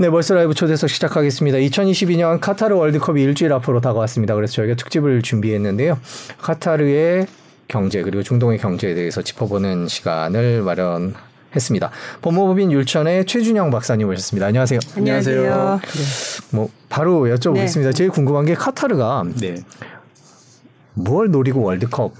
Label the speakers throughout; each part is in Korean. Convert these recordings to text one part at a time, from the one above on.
Speaker 1: 네, 멀스 라이브 초대석 시작하겠습니다. 2022년 카타르 월드컵이 일주일 앞으로 다가왔습니다. 그래서 저희가 특집을 준비했는데요. 카타르의 경제 그리고 중동의 경제에 대해서 짚어보는 시간을 마련 했습니다. 법무법인 율천의 최준영 박사님 모셨습니다. 안녕하세요.
Speaker 2: 안녕하세요.
Speaker 1: 뭐 바로 여쭤보겠습니다. 네. 제일 궁금한 게 카타르가 네. 무엇 노리고 월드컵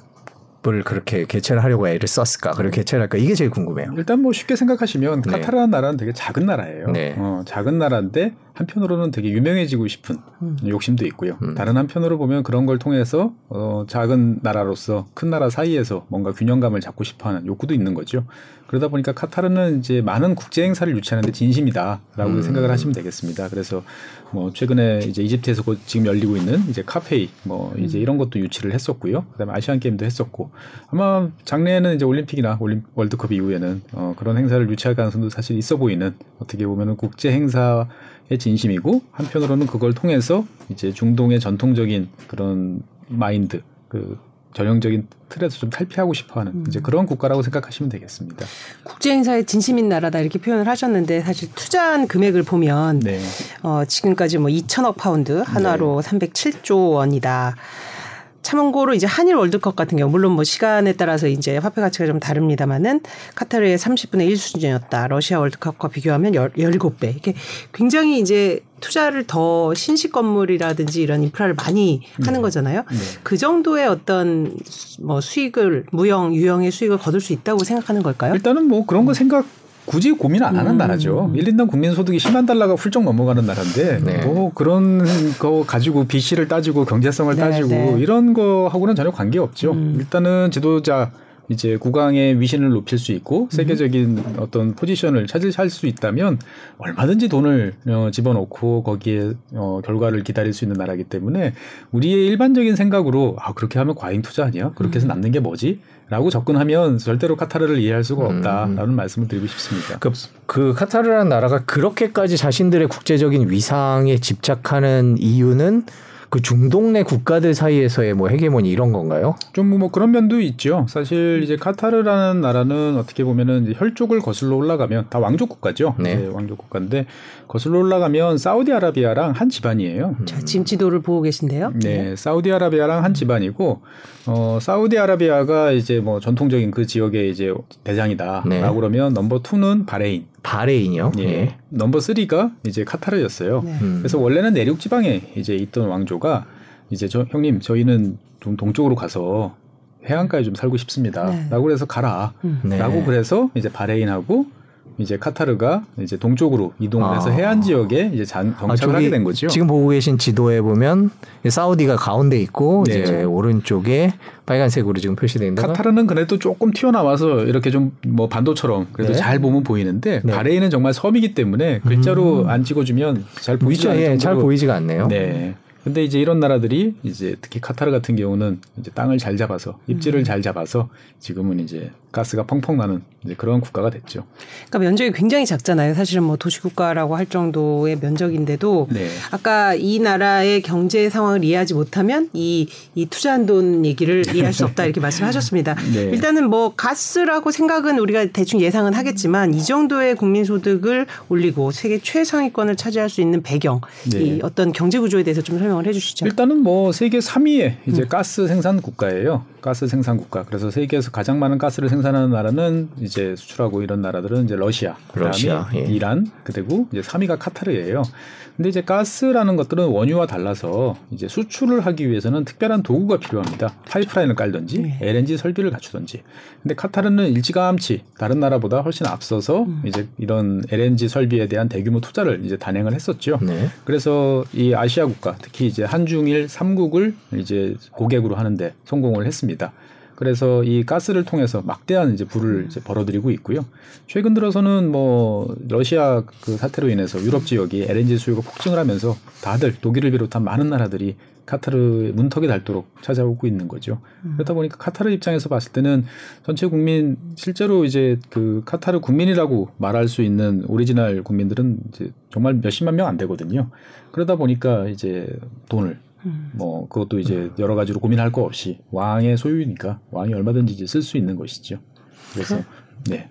Speaker 1: 을 그렇게 개최를 하려고 애를 썼을까? 그리고 개최를 할까? 이게 제일 궁금해요.
Speaker 3: 일단 뭐 쉽게 생각하시면 네. 카타르라는 나라는 되게 작은 나라예요. 네. 어, 작은 나라인데 한편으로는 되게 유명해지고 싶은 음. 욕심도 있고요. 음. 다른 한편으로 보면 그런 걸 통해서 어, 작은 나라로서 큰 나라 사이에서 뭔가 균형감을 잡고 싶어하는 욕구도 있는 거죠. 그러다 보니까 카타르는 이제 많은 국제 행사를 유치하는데 진심이다라고 음. 생각을 하시면 되겠습니다. 그래서 뭐 최근에 이제 이집트에서 지금 열리고 있는 이제 카페이 뭐 이제 음. 이런 것도 유치를 했었고요. 그다음에 아시안 게임도 했었고 아마 작년에는 이제 올림픽이나 올림, 월드컵 이후에는 어, 그런 행사를 유치할 가능성도 사실 있어 보이는 어떻게 보면은 국제 행사의 진심이고 한편으로는 그걸 통해서 이제 중동의 전통적인 그런 마인드 그 전형적인 틀에서 좀 탈피하고 싶어하는 음. 이제 그런 국가라고 생각하시면 되겠습니다.
Speaker 2: 국제 행사에 진심인 나라다 이렇게 표현을 하셨는데 사실 투자한 금액을 보면 네. 어, 지금까지 뭐 2천억 파운드 한화로 네. 307조 원이다. 참고로 이제 한일 월드컵 같은 경우 물론 뭐 시간에 따라서 이제 화폐 가치가 좀 다릅니다만은 카타르의 30분의 1 수준이었다. 러시아 월드컵과 비교하면 17배. 이게 굉장히 이제 투자를 더 신식 건물이라든지 이런 인프라를 많이 하는 네. 거잖아요. 네. 그 정도의 어떤 뭐 수익을 무형 유형의 수익을 거둘 수 있다고 생각하는 걸까요?
Speaker 3: 일단은 뭐 그런 거 생각 굳이 고민 안 하는 음. 나라죠. 1, 인당 국민 소득이 10만 달러가 훌쩍 넘어가는 나라인데 네. 뭐 그런 거 가지고 비시를 따지고 경제성을 네, 따지고 네. 이런 거하고는 전혀 관계 없죠. 음. 일단은 지도자 이제 국왕의 위신을 높일 수 있고 음. 세계적인 어떤 포지션을 찾을 수 있다면 얼마든지 돈을 어, 집어넣고 거기에 어, 결과를 기다릴 수 있는 나라이기 때문에 우리의 일반적인 생각으로 아 그렇게 하면 과잉 투자 아니야? 그렇게 해서 음. 남는 게 뭐지? 라고 접근하면 절대로 카타르를 이해할 수가 음. 없다라는 음. 말씀을 드리고 싶습니다.
Speaker 1: 그, 그 카타르라는 나라가 그렇게까지 자신들의 국제적인 위상에 집착하는 이유는 그 중동 내 국가들 사이에서의 뭐 헤게모니 이런 건가요?
Speaker 3: 좀 뭐 그런 면도 있죠. 사실 이제 카타르라는 나라는 어떻게 보면은 혈족을 거슬러 올라가면 다 왕족 국가죠. 네. 왕족 국가인데 거슬러 올라가면 사우디아라비아랑 한 집안이에요.
Speaker 2: 자, 지금 지도를 보고 계신데요.
Speaker 3: 네, 네. 사우디아라비아랑 한 집안이고 어 사우디아라비아가 이제 뭐 전통적인 그 지역의 이제 대장이다라고 네. 그러면 number two는 바레인.
Speaker 1: 바레인이요?
Speaker 3: 예. 네. number three가 이제 카타르였어요. 네. 음. 그래서 원래는 내륙 지방에 이제 있던 왕조가 이제 저 형님 저희는 좀 동쪽으로 가서 해안가에 좀 살고 싶습니다. 네. 라고 그래서 가라. 음. 라고 네. 그래서 이제 바레인하고 이제 카타르가 이제 동쪽으로 이동을 아. 해서 해안 지역에 이제 장, 정착을 아, 하게 된 거죠.
Speaker 1: 지금 보고 계신 지도에 보면 사우디가 가운데 있고 네. 이제 오른쪽에 빨간색으로 지금 표시된 데
Speaker 3: 카타르는 그래도 조금 튀어나와서 이렇게 좀 뭐 반도처럼 그래도 네. 잘 보면 보이는데 네. 바레인은 정말 섬이기 때문에 글자로 음. 안 찍어주면 잘 보이지 않아요.
Speaker 1: 예, 잘 보이지가 않네요.
Speaker 3: 네. 근데 이제 이런 나라들이 이제 특히 카타르 같은 경우는 이제 땅을 잘 잡아서 입지를 음. 잘 잡아서 지금은 이제 가스가 펑펑 나는 그런 국가가 됐죠.
Speaker 2: 그러니까 면적이 굉장히 작잖아요. 사실은 뭐 도시국가라고 할 정도의 면적인데도 네. 아까 이 나라의 경제 상황을 이해하지 못하면 이, 이 투자한 돈 얘기를 이해할 수 없다 이렇게 말씀하셨습니다. 네. 일단은 뭐 가스라고 생각은 우리가 대충 예상은 하겠지만 이 정도의 국민 소득을 올리고 세계 최상위권을 차지할 수 있는 배경, 네. 이 어떤 경제 구조에 대해서 좀 설명을 해주시죠.
Speaker 3: 일단은 뭐 세계 3위의 이제 음. 가스 생산 국가예요. 가스 생산 국가. 그래서 세계에서 가장 많은 가스를 생산 하는 나라는 이제 수출하고 이런 나라들은 이제 러시아, 러시아 예. 이란, 그리고 이제 3위가 카타르예요. 근데 이제 가스라는 것들은 원유와 달라서 이제 수출을 하기 위해서는 특별한 도구가 필요합니다. 파이프라인을 깔든지 네. LNG 설비를 갖추든지. 근데 카타르는 일찌감치 다른 나라보다 훨씬 앞서서 음. 이제 이런 LNG 설비에 대한 대규모 투자를 이제 단행을 했었죠. 네. 그래서 이 아시아 국가, 특히 이제 한중일 3국을 이제 고객으로 하는데 성공을 했습니다. 그래서 이 가스를 통해서 막대한 이제 부를 이제 벌어들이고 있고요. 최근 들어서는 뭐 러시아 그 사태로 인해서 유럽 지역이 LNG 수요가 폭증을 하면서 다들 독일을 비롯한 많은 나라들이 카타르 문턱에 닳도록 찾아오고 있는 거죠. 음. 그러다 보니까 카타르 입장에서 봤을 때는 전체 국민 실제로 이제 그 카타르 국민이라고 말할 수 있는 오리지널 국민들은 이제 정말 몇십만 명 안 되거든요. 그러다 보니까 이제 돈을 음. 뭐 그것도 이제 여러 가지로 고민할 거 없이 왕의 소유니까 왕이 얼마든지 쓸수 있는 것이죠. 그래서 네.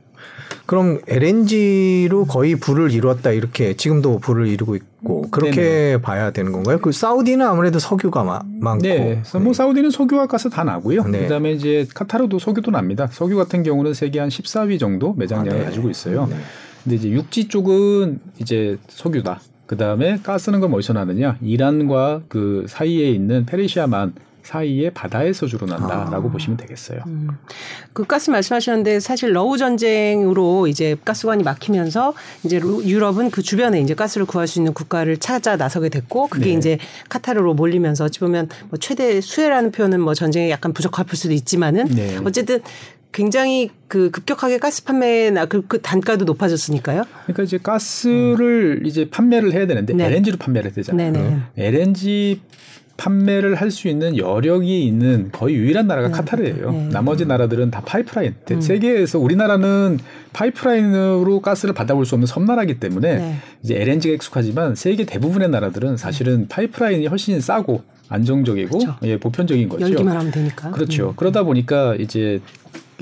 Speaker 1: 그럼 LNG로 거의 불을 이루었다 이렇게 지금도 불을 이루고 있고 그렇게 네네. 봐야 되는 건가요? 그 사우디는 아무래도 석유가 마, 많고.
Speaker 3: 네. 뭐 네. 사우디는 석유와 가스 다 나고요. 네. 그다음에 이제 카타르도 석유도 납니다. 석유 같은 경우는 세계 한 14위 정도 매장량을 아, 네. 가지고 있어요. 네. 근데 이제 육지 쪽은 이제 석유다. 그 다음에 가스는 건 어디서 나느냐? 이란과 그 사이에 있는 페르시아만 사이에 바다에서 주로 난다라고 아. 보시면 되겠어요. 음.
Speaker 2: 그 가스 말씀하셨는데 사실 러우 전쟁으로 이제 가스관이 막히면서 이제 유럽은 그 주변에 이제 가스를 구할 수 있는 국가를 찾아 나서게 됐고 그게 네. 이제 카타르로 몰리면서 어찌 보면 뭐 최대 수혜라는 표현은 뭐 전쟁에 약간 부적합할 수도 있지만은 네. 어쨌든 굉장히 그 급격하게 가스 판매나 그, 그 단가도 높아졌으니까요.
Speaker 3: 그러니까 이제 가스를 음. 이제 판매를 해야 되는데 네. LNG로 판매를 해야 되잖아요. 네네. LNG 판매를 할 수 있는 여력이 있는 거의 유일한 나라가 네. 카타르예요. 네. 나머지 나라들은 다 파이프라인. 음. 세계에서 우리나라는 파이프라인으로 가스를 받아볼 수 없는 섬나라기 때문에 네. 이제 LNG가 익숙하지만 세계 대부분의 나라들은 사실은 파이프라인이 훨씬 싸고 안정적이고 그렇죠. 예, 보편적인 거죠.
Speaker 2: 열기만 하면 되니까.
Speaker 3: 그렇죠. 음. 그러다 보니까 이제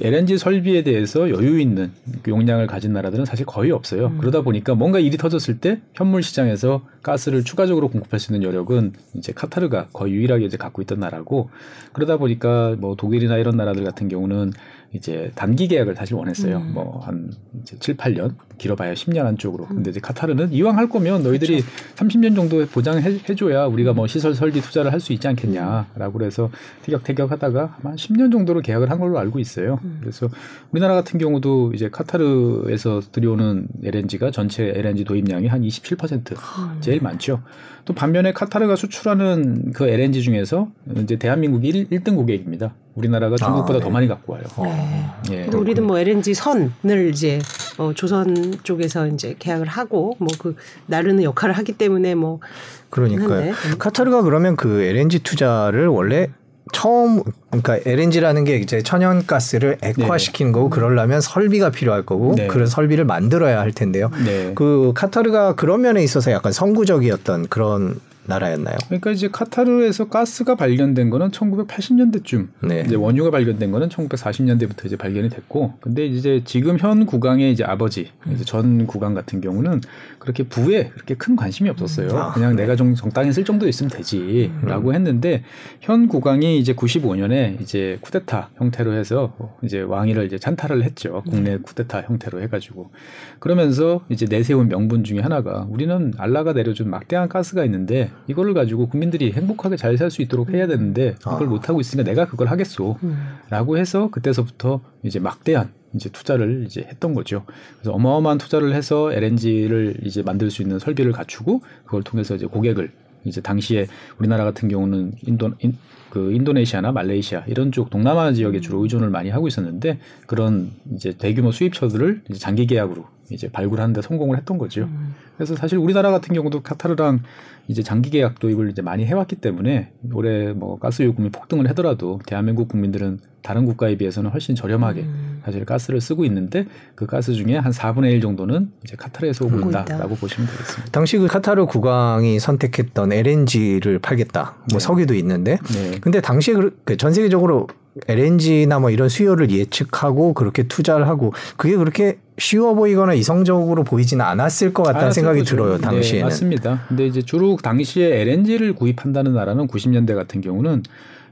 Speaker 3: LNG 설비에 대해서 여유 있는 용량을 가진 나라들은 사실 거의 없어요. 음. 그러다 보니까 뭔가 일이 터졌을 때 현물 시장에서 가스를 추가적으로 공급할 수 있는 여력은 이제 카타르가 거의 유일하게 이제 갖고 있던 나라고 그러다 보니까 뭐 독일이나 이런 나라들 같은 경우는 이제 단기 계약을 사실 원했어요. 음. 뭐한 이제 7, 8년 길어봐야 10년 안쪽으로. 근데 이제 카타르는 이왕 할 거면 너희들이 그렇죠. 30년 정도 보장해 줘야 우리가 뭐 시설 설비 투자를 할 수 있지 않겠냐라고 그래서 티격태격 하다가 한 10년 정도로 계약을 한 걸로 알고 있어요. 음. 그래서 우리나라 같은 경우도 이제 카타르에서 들여오는 LNG가 전체 LNG 도입량이 한 27% 음. 제일 많죠. 또 반면에 카타르가 수출하는 그 LNG 중에서 이제 대한민국이 1, 등 고객입니다. 우리나라가 중국보다 아, 네. 더 많이 갖고 와요. 네.
Speaker 2: 예. 우리도 뭐 LNG 선을 이제 어, 조선 쪽에서 이제 계약을 하고 뭐 그 나르는 역할을 하기 때문에 뭐
Speaker 1: 그러니까요. 음. 카타르가 그러면 그 LNG 투자를 원래 처음 그러니까 LNG라는 게 이제 천연가스를 액화시키는 네. 거고 그러려면 설비가 필요할 거고 네. 그런 설비를 만들어야 할 텐데요. 네. 그 카타르가 그런 면에 있어서 약간 선구적이었던 그런 나라였나요?
Speaker 3: 그러니까 이제 카타르에서 가스가 발견된 거는 1980년대쯤 네. 이제 원유가 발견된 거는 1940년대부터 이제 발견이 됐고 근데 이제 지금 현 국왕의 이제 아버지 이제 전 국왕 같은 경우는 그렇게 부에 그렇게 큰 관심이 없었어요. 아, 그냥 네. 내가 좀 적당히 쓸 정도 있으면 되지라고 음. 했는데 현 국왕이 이제 95년에 이제 쿠데타 형태로 해서 이제 왕위를 이제 찬탈을 했죠. 국내 음. 쿠데타 형태로 해가지고 그러면서 이제 내세운 명분 중에 하나가 우리는 알라가 내려준 막대한 가스가 있는데 이거를 가지고 국민들이 행복하게 잘 살 수 있도록 해야 되는데 아. 그걸 아. 못 하고 있으니까 내가 그걸 하겠소라고 음. 해서 그때서부터 이제 막대한 이제 투자를 이제 했던 거죠. 그래서 어마어마한 투자를 해서 LNG를 이제 만들 수 있는 설비를 갖추고 그걸 통해서 이제 고객을 이제 당시에 우리나라 같은 경우는 인도 인, 그 인도네시아나 말레이시아 이런 쪽 동남아 지역에 주로 의존을 많이 하고 있었는데 그런 이제 대규모 수입처들을 이제 장기 계약으로 이제 발굴하는데 성공을 했던 거죠. 음. 그래서 사실 우리나라 같은 경우도 카타르랑 이제 장기 계약 도입을 이제 많이 해왔기 때문에 올해 뭐 가스 요금이 폭등을 하더라도 대한민국 국민들은 다른 국가에 비해서는 훨씬 저렴하게 음. 사실 가스를 쓰고 있는데 그 가스 중에 한 4분의 1 정도는 이제 카타르에서 오고 있다라고 보시면 되겠습니다.
Speaker 1: 당시 그 카타르 국왕이 선택했던 LNG를 팔겠다. 뭐 네. 석유도 있는데 네. 근데 당시에 그, 그전 세계적으로 LNG나 뭐 이런 수요를 예측하고 그렇게 투자를 하고 그게 그렇게 쉬워 보이거나 이성적으로 보이지는 않았을 것 같다는 생각이 거죠. 들어요 네, 당시에는.
Speaker 3: 네, 맞습니다. 근데 이제 주로 당시에 LNG를 구입한다는 나라는 90년대 같은 경우는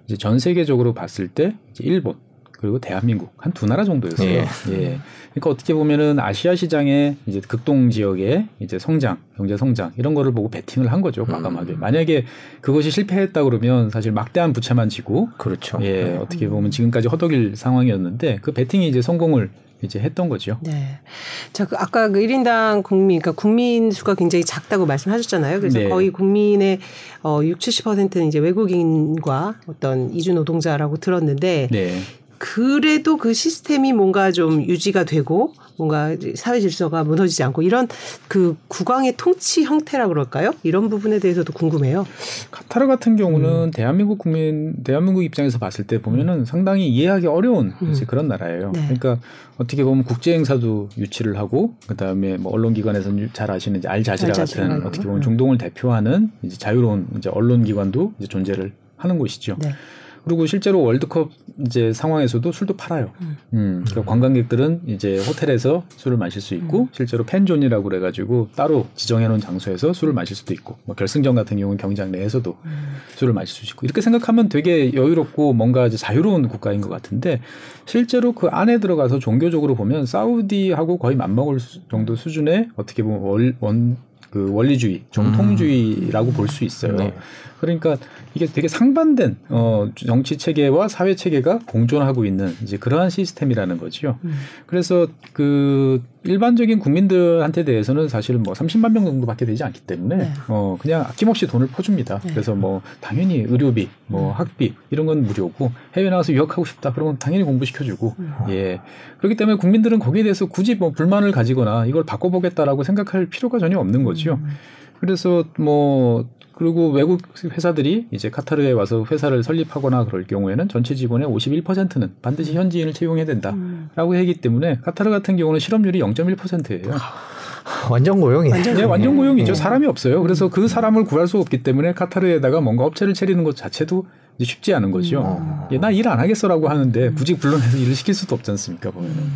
Speaker 3: 이제 전 세계적으로 봤을 때 일본 그리고 대한민국 한 두 나라 정도였어요. 예. 예. 그러니까 어떻게 보면은 아시아 시장의 이제 극동 지역의 이제 성장, 경제 성장 이런 거를 보고 베팅을 한 거죠, 과감하게. 음. 만약에 그것이 실패했다 그러면 사실 막대한 부채만 지고
Speaker 1: 그렇죠.
Speaker 3: 예, 네. 어떻게 보면 지금까지 허덕일 상황이었는데 그 베팅이 이제 성공을 이제 했던 거죠.
Speaker 2: 네. 자, 그 아까 그 1인당 국민, 그러니까 국민 수가 굉장히 작다고 말씀하셨잖아요. 그래서 네. 거의 국민의 어, 6, 70%는 이제 외국인과 어떤 이주 노동자라고 들었는데 네. 그래도 그 시스템이 뭔가 좀 유지가 되고 뭔가 사회 질서가 무너지지 않고 이런 그 국왕의 통치 형태라 그럴까요? 이런 부분에 대해서도 궁금해요.
Speaker 3: 카타르 같은 경우는 음. 대한민국 국민 대한민국 입장에서 봤을 때 보면은 음. 상당히 이해하기 어려운 음. 그런 나라예요. 네. 그러니까 어떻게 보면 국제 행사도 유치를 하고 그다음에 뭐 언론 기관에서는 잘 아시는 이제 알자지라 같은 알고. 어떻게 보면 음. 중동을 대표하는 이제 자유로운 이제 언론 기관도 이제 존재를 하는 곳이죠. 네. 그리고 실제로 월드컵 이제 상황에서도 술도 팔아요. 음. 음 그러니까 관광객들은 이제 호텔에서 술을 마실 수 있고 음. 실제로 팬존이라고 그래가지고 따로 지정해놓은 장소에서 술을 마실 수도 있고 뭐 결승전 같은 경우는 경기장 내에서도 음. 술을 마실 수 있고 이렇게 생각하면 되게 여유롭고 뭔가 이제 자유로운 국가인 것 같은데 실제로 그 안에 들어가서 종교적으로 보면 사우디하고 거의 맞먹을 정도 수준의 어떻게 보면 월, 원, 그 원리주의, 정통주의라고 음. 볼수 있어요. 네. 그러니까 이게 되게 상반된 어 정치 체계와 사회 체계가 공존하고 있는 이제 그러한 시스템이라는 거죠. 음. 그래서 그 일반적인 국민들한테 대해서는 사실 뭐 30만 명 정도밖에 되지 않기 때문에 네. 어 그냥 아낌없이 돈을 퍼줍니다. 네. 그래서 뭐 당연히 의료비, 뭐 음. 학비 이런 건 무료고 해외 나가서 유학하고 싶다 그러면 당연히 공부시켜주고 음. 예 그렇기 때문에 국민들은 거기에 대해서 굳이 뭐 불만을 가지거나 이걸 바꿔보겠다라고 생각할 필요가 전혀 없는 거죠. 음. 그래서 뭐 그리고 외국 회사들이 이제 카타르에 와서 회사를 설립하거나 그럴 경우에는 전체 직원의 51%는 반드시 현지인을 채용해야 된다라고 음. 하기 때문에 카타르 같은 경우는 실업률이 0.1%예요.
Speaker 1: 완전 고용이
Speaker 3: 완전, 네, 완전 고용이죠. 네. 사람이 없어요. 그래서 그 사람을 구할 수 없기 때문에 카타르에다가 뭔가 업체를 차리는 것 자체도 쉽지 않은 거죠. 음. 나일 안 하겠어라고 하는데 굳이 불러내서 일을 시킬 수도 없지 않습니까 보면은. 음.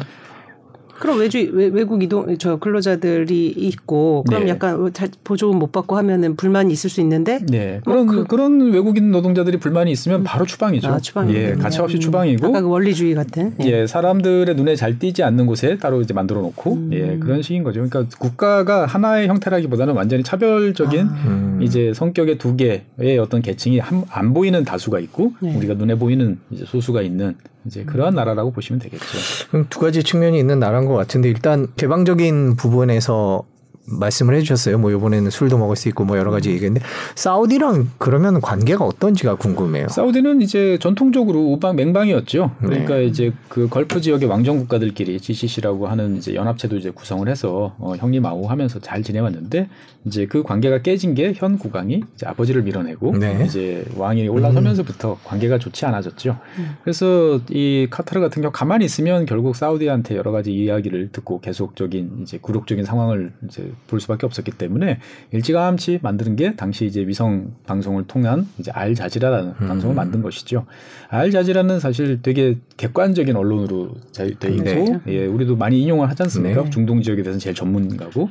Speaker 2: 그럼 외주 외, 국 이동 저 근로자들이 있고 그럼 네. 약간 보조금 못 받고 하면은 불만이 있을 수 있는데
Speaker 3: 네. 뭐 그런 그, 그런 외국인 노동자들이 불만이 있으면 바로 추방이죠. 아, 추방. 예, 가차없이 음. 추방이고.
Speaker 2: 아까 그 원리주의 같은.
Speaker 3: 예. 예. 사람들의 눈에 잘 띄지 않는 곳에 따로 이제 만들어 놓고 음. 예, 그런 식인 거죠. 그러니까 국가가 하나의 형태라기보다는 완전히 차별적인 아. 음. 이제 성격의 두 개의 어떤 계층이 한, 안 보이는 다수가 있고 네. 우리가 눈에 보이는 이제 소수가 있는 이제 그러한 나라라고 보시면 되겠죠.
Speaker 1: 두 가지 측면이 있는 나라인 것 같은데 일단 개방적인 부분에서 말씀을 해주셨어요. 뭐 이번에는 술도 먹을 수 있고 뭐 여러 가지 얘기했는데 사우디랑 그러면 관계가 어떤지가 궁금해요.
Speaker 3: 사우디는 이제 전통적으로 우방 맹방이었죠. 그러니까 네. 이제 그 걸프 지역의 왕정 국가들끼리 GCC라고 하는 이제 연합체도 이제 구성을 해서 어, 형님 아우 하면서 잘 지내왔는데 이제 그 관계가 깨진 게 현 국왕이 이제 아버지를 밀어내고 네. 이제 왕이 올라서면서부터 음. 관계가 좋지 않아졌죠. 음. 그래서 이 카타르 같은 경우 가만히 있으면 결국 사우디한테 여러 가지 이야기를 듣고 계속적인 이제 굴욕적인 상황을 이제 볼 수밖에 없었기 때문에 일찌감치 만드는 게 당시 이제 위성 방송을 통한 이제 알 자지라라는 음. 방송을 만든 것이죠. 알 자지라는 사실 되게 객관적인 언론으로 돼 있고 네. 예, 우리도 많이 인용을 하지 않습니까? 네. 중동 지역에 대해서는 제일 전문가고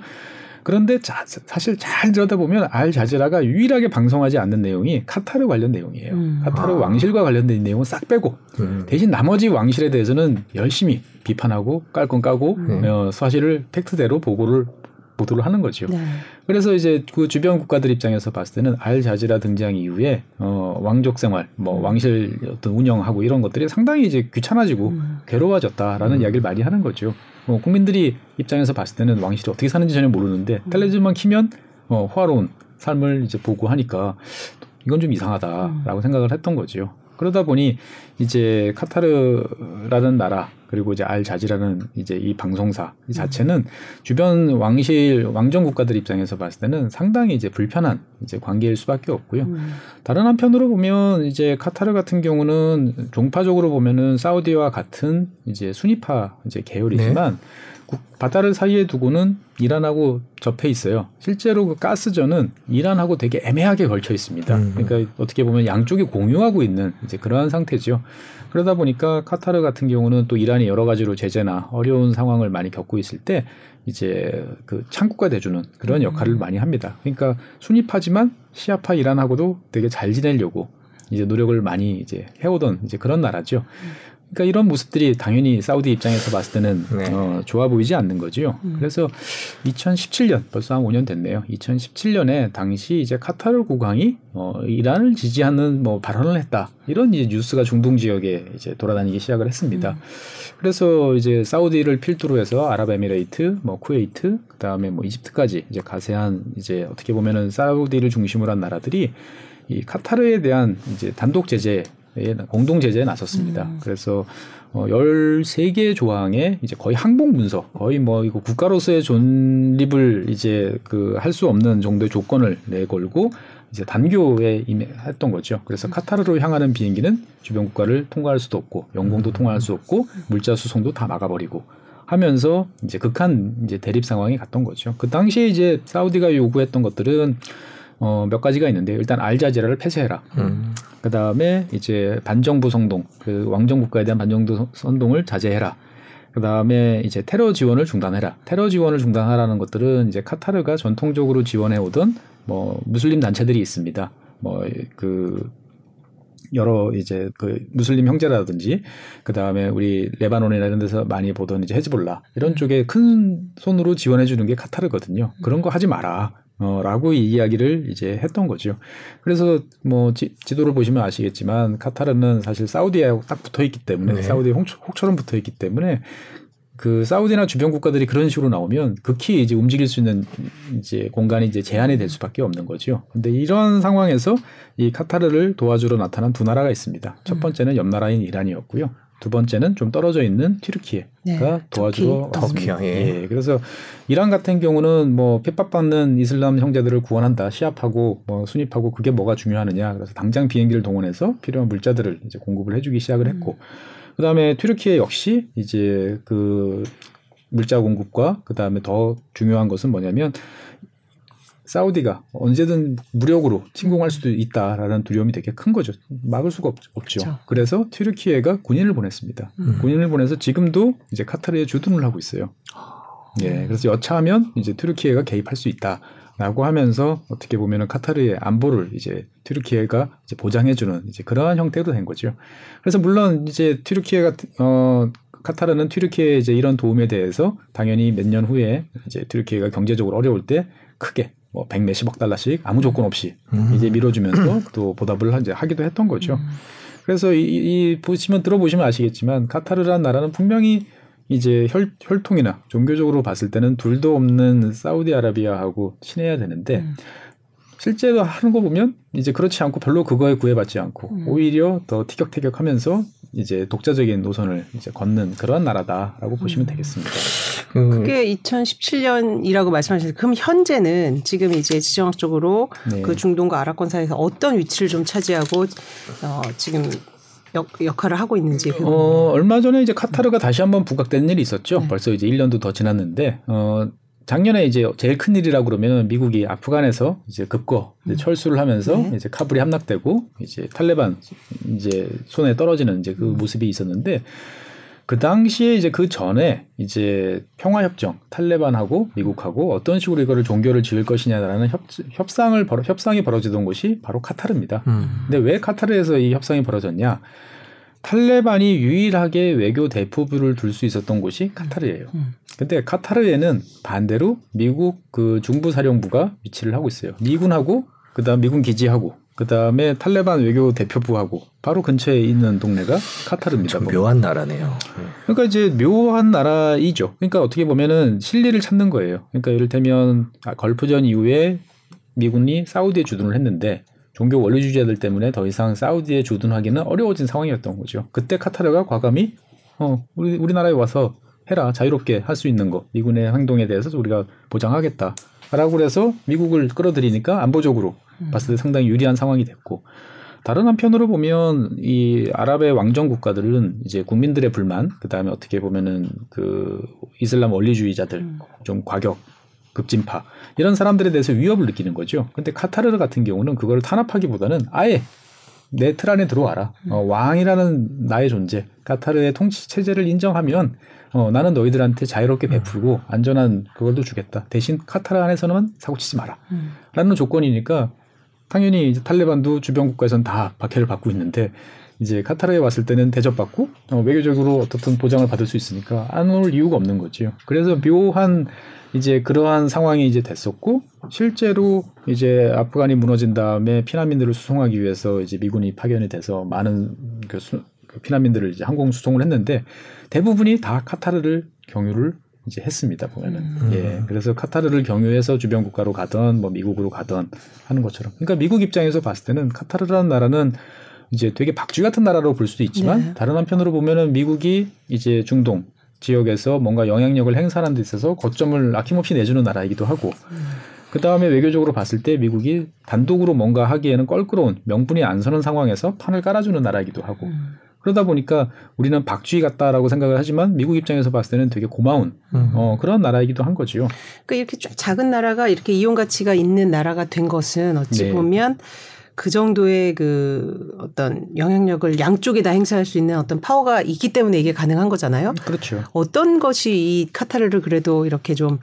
Speaker 3: 그런데 자, 사실 잘 들여다보면 알 자지라가 유일하게 방송하지 않는 내용이 카타르 관련 내용이에요. 음. 카타르 아. 왕실과 관련된 내용은 싹 빼고 음. 대신 나머지 왕실에 대해서는 열심히 비판하고 깔 건 까고 음. 어, 사실을 팩트대로 보고를 보도를 하는 거죠. 네. 그래서 이제 그 주변 국가들 입장에서 봤을 때는 알 자지라 등장 이후에 어 왕족 생활, 뭐 음. 왕실 어떤 운영하고 이런 것들이 상당히 이제 귀찮아지고 음. 괴로워졌다라는 음. 이야기를 많이 하는 거죠. 뭐 국민들이 입장에서 봤을 때는 왕실이 어떻게 사는지 전혀 모르는데 음. 텔레비전만 키면 어 호화로운 삶을 이제 보고 하니까 이건 좀 이상하다라고 음. 생각을 했던 거죠. 그러다 보니 이제 카타르라는 나라 그리고 이제 알 자지라는 이제 이 방송사 이 자체는 주변 왕실 왕정 국가들 입장에서 봤을 때는 상당히 이제 불편한 이제 관계일 수밖에 없고요. 음. 다른 한편으로 보면 이제 카타르 같은 경우는 종파적으로 보면은 사우디와 같은 이제 수니파 이제 계열이지만 네. 바다를 사이에 두고는 이란하고 접해 있어요. 실제로 그 가스전은 이란하고 되게 애매하게 걸쳐 있습니다. 음. 그러니까 어떻게 보면 양쪽이 공유하고 있는 이제 그러한 상태죠. 그러다 보니까 카타르 같은 경우는 또 이란이 여러 가지로 제재나 어려운 상황을 많이 겪고 있을 때 이제 그 창구가 돼주는 그런 역할을 음. 많이 합니다. 그러니까 순위파지만 시아파 이란하고도 되게 잘 지내려고 이제 노력을 많이 이제 해오던 이제 그런 나라죠. 음. 그러니까 이런 모습들이 당연히 사우디 입장에서 봤을 때는 네. 어, 좋아 보이지 않는 거지요. 음. 그래서 2017년 벌써 한 5년 됐네요. 2017년에 당시 이제 카타르 국왕이 어, 이란을 지지하는 뭐 발언을 했다 이런 이제 뉴스가 중동 지역에 이제 돌아다니기 시작을 했습니다. 음. 그래서 이제 사우디를 필두로 해서 아랍에미레이트, 뭐 쿠웨이트, 그 다음에 뭐 이집트까지 이제 가세한 이제 어떻게 보면은 사우디를 중심으로 한 나라들이 이 카타르에 대한 이제 단독 제재 공동 제재에 나섰습니다. 음. 그래서 어 13개 조항에 이제 거의 항복 문서, 거의 뭐 이거 국가로서의 존립을 이제 그 할 수 없는 정도의 조건을 내걸고 이제 단교에 임했던 거죠. 그래서 카타르로 향하는 비행기는 주변 국가를 통과할 수도 없고 영공도 음. 통과할 수 없고 물자 수송도 다 막아버리고 하면서 이제 극한 이제 대립 상황이 갔던 거죠. 그 당시에 이제 사우디가 요구했던 것들은 어, 몇 가지가 있는데 일단 알자지라를 폐쇄해라. 음. 그 다음에 이제 반정부 선동, 그 왕정 국가에 대한 반정부 선동을 자제해라. 그 다음에 이제 테러 지원을 중단해라. 테러 지원을 중단하라는 것들은 이제 카타르가 전통적으로 지원해 오던 뭐 무슬림 단체들이 있습니다. 뭐그 여러 이제 그 무슬림 형제라든지 그 다음에 우리 레바논이나 이런 데서 많이 보던 이제 헤즈볼라 이런 쪽에 큰 손으로 지원해 주는 게 카타르거든요. 그런 거 하지 마라. 어, 라고 이 이야기를 이제 했던 거죠. 그래서 뭐 지, 도를 보시면 아시겠지만 카타르는 사실 사우디하고 딱 붙어 있기 때문에 네. 사우디 혹처럼 붙어 있기 때문에 그 사우디나 주변 국가들이 그런 식으로 나오면 극히 이제 움직일 수 있는 이제 공간이 이제 제한이 될 수밖에 없는 거죠. 근데 이런 상황에서 이 카타르를 도와주러 나타난 두 나라가 있습니다. 첫 음. 번째는 옆 나라인 이란이었고요. 두 번째는 좀 떨어져 있는 튀르키예가 네, 도와주러 터키. 왔습니다. 예. 예. 그래서 이란 같은 경우는 뭐 핍박받는 이슬람 형제들을 구원한다, 시합하고 뭐 순입하고 그게 뭐가 중요하느냐. 그래서 당장 비행기를 동원해서 필요한 물자들을 이제 공급을 해주기 시작을 했고, 음. 그다음에 튀르키예 역시 이제 그 물자 공급과 그다음에 더 중요한 것은 뭐냐면 사우디가 언제든 무력으로 침공할 수도 있다라는 두려움이 되게 큰 거죠. 막을 수가 없, 죠. 그래서 튀르키예가 군인을 보냈습니다. 음. 군인을 보내서 지금도 이제 카타르에 주둔을 하고 있어요. 예, 그래서 여차하면 이제 튀르키예가 개입할 수 있다라고 하면서 어떻게 보면은 카타르의 안보를 이제 튀르키예가 이제 보장해주는 이제 그러한 형태로 된 거죠. 그래서 물론 이제 튀르키예가 어 카타르는 튀르키예 이제 이런 도움에 대해서 당연히 몇 년 후에 이제 튀르키예가 경제적으로 어려울 때 크게 뭐백 몇십억 달러씩 아무 조건 없이 음. 이제 밀어주면서 또 보답을 이제 하기도 했던 거죠. 음. 그래서 이, 이 보시면 들어보시면 아시겠지만 카타르라는 나라는 분명히 이제 혈, 혈통이나 종교적으로 봤을 때는 둘도 없는 사우디아라비아하고 친해야 되는데 음. 실제로 하는 거 보면 이제 그렇지 않고 별로 그거에 구애받지 않고 음. 오히려 더 티격태격하면서 이제 독자적인 노선을 이제 걷는 그런 나라다라고 음. 보시면 되겠습니다.
Speaker 2: 그 그게 2017년이라고 말씀하셨어요. 그럼 현재는 지금 이제 지정학적으로 네. 그 중동과 아랍권 사이에서 어떤 위치를 좀 차지하고 어, 지금 역, 역할을 하고 있는지.
Speaker 3: 어, 얼마 전에 이제 카타르가 다시 한번 부각된 일이 있었죠. 네. 벌써 이제 1년도 더 지났는데 어, 작년에 이제 제일 큰 일이라고 그러면 미국이 아프간에서 이제 급거 이제 철수를 하면서 네. 이제 카불이 함락되고 이제 탈레반 이제 손에 떨어지는 이제 그 음. 모습이 있었는데 그 당시에 이제 그 전에 이제 평화협정 탈레반하고 미국하고 어떤 식으로 이거를 종교를 지을 것이냐라는 협, 협상을 벌어, 협상이 벌어지던 곳이 바로 카타르입니다. 음. 근데 왜 카타르에서 이 협상이 벌어졌냐? 탈레반이 유일하게 외교 대표부를 둘 수 있었던 곳이 카타르예요. 음. 근데 카타르에는 반대로 미국 그 중부 사령부가 위치를 하고 있어요. 미군하고 그다음 미군 기지하고 그다음에 탈레반 외교 대표부하고 바로 근처에 있는 동네가 카타르입니다.
Speaker 1: 묘한 나라네요.
Speaker 3: 그러니까 이제 묘한 나라이죠. 그러니까 어떻게 보면은 실리를 찾는 거예요. 그러니까 이를테면 아, 걸프전 이후에 미군이 사우디에 주둔을 했는데 종교 원리주의자들 때문에 더 이상 사우디에 주둔하기는 어려워진 상황이었던 거죠. 그때 카타르가 과감히 어 우리 우리나라에 와서 해라 자유롭게 할 수 있는 거 미군의 행동에 대해서 우리가 보장하겠다라고 그래서 미국을 끌어들이니까 안보적으로 음. 봤을 때 상당히 유리한 상황이 됐고 다른 한편으로 보면 이 아랍의 왕정 국가들은 이제 국민들의 불만 그다음에 어떻게 보면은 그 이슬람 원리주의자들 음. 좀 과격 급진파 이런 사람들에 대해서 위협을 느끼는 거죠. 근데 카타르 같은 경우는 그걸 탄압하기보다는 아예 내 틀 안에 들어와라. 음. 어, 왕이라는 나의 존재, 카타르의 통치 체제를 인정하면 어, 나는 너희들한테 자유롭게 베풀고 안전한 그걸도 주겠다. 대신 카타르 안에서는 사고치지 마라. 음. 라는 조건이니까 당연히 이제 탈레반도 주변 국가에서는 다 박해를 받고 있는데 이제 카타르에 왔을 때는 대접받고 어, 외교적으로 어떻든 보장을 받을 수 있으니까 안 올 이유가 없는 거지요. 그래서 묘한 이제 그러한 상황이 이제 됐었고 실제로 이제 아프간이 무너진 다음에 피난민들을 수송하기 위해서 이제 미군이 파견이 돼서 많은 그, 수, 그 피난민들을 이제 항공 수송을 했는데 대부분이 다 카타르를 경유를 이제 했습니다 보면은 음. 예 그래서 카타르를 경유해서 주변 국가로 가던 뭐 미국으로 가던 하는 것처럼 그러니까 미국 입장에서 봤을 때는 카타르라는 나라는 이제 되게 박쥐 같은 나라로 볼 수도 있지만 네. 다른 한편으로 보면은 미국이 이제 중동 지역에서 뭔가 영향력을 행사하는 데 있어서 거점을 아낌없이 내주는 나라이기도 하고 음. 그 다음에 외교적으로 봤을 때 미국이 단독으로 뭔가 하기에는 껄끄러운 명분이 안 서는 상황에서 판을 깔아주는 나라이기도 하고 음. 그러다 보니까 우리는 박쥐 같다라고 생각을 하지만 미국 입장에서 봤을 때는 되게 고마운 음. 어, 그런 나라이기도 한 거지요.
Speaker 2: 그러니까 이렇게 작은 나라가 이렇게 이용 가치가 있는 나라가 된 것은 어찌 네. 보면 그 정도의 그 어떤 영향력을 양쪽에 다 행사할 수 있는 어떤 파워가 있기 때문에 이게 가능한 거잖아요.
Speaker 3: 그렇죠.
Speaker 2: 어떤 것이 이 카타르를 그래도 이렇게 좀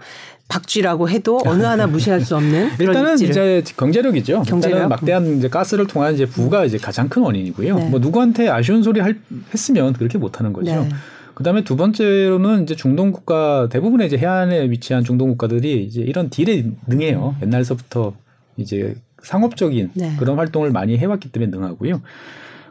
Speaker 2: 박쥐라고 해도 어느 하나 무시할 수 없는
Speaker 3: 일단은 이제 경제력이죠. 경제력? 막대한 이제 가스를 통한 이제 부가 이제 가장 큰 원인이고요. 네. 뭐 누구한테 아쉬운 소리 할, 했으면 그렇게 못하는 거죠. 네. 그다음에 두 번째로는 이제 중동 국가 대부분의 이제 해안에 위치한 중동 국가들이 이제 이런 딜에 능해요. 음. 옛날서부터 이제 상업적인 네. 그런 활동을 많이 해왔기 때문에 능하고요.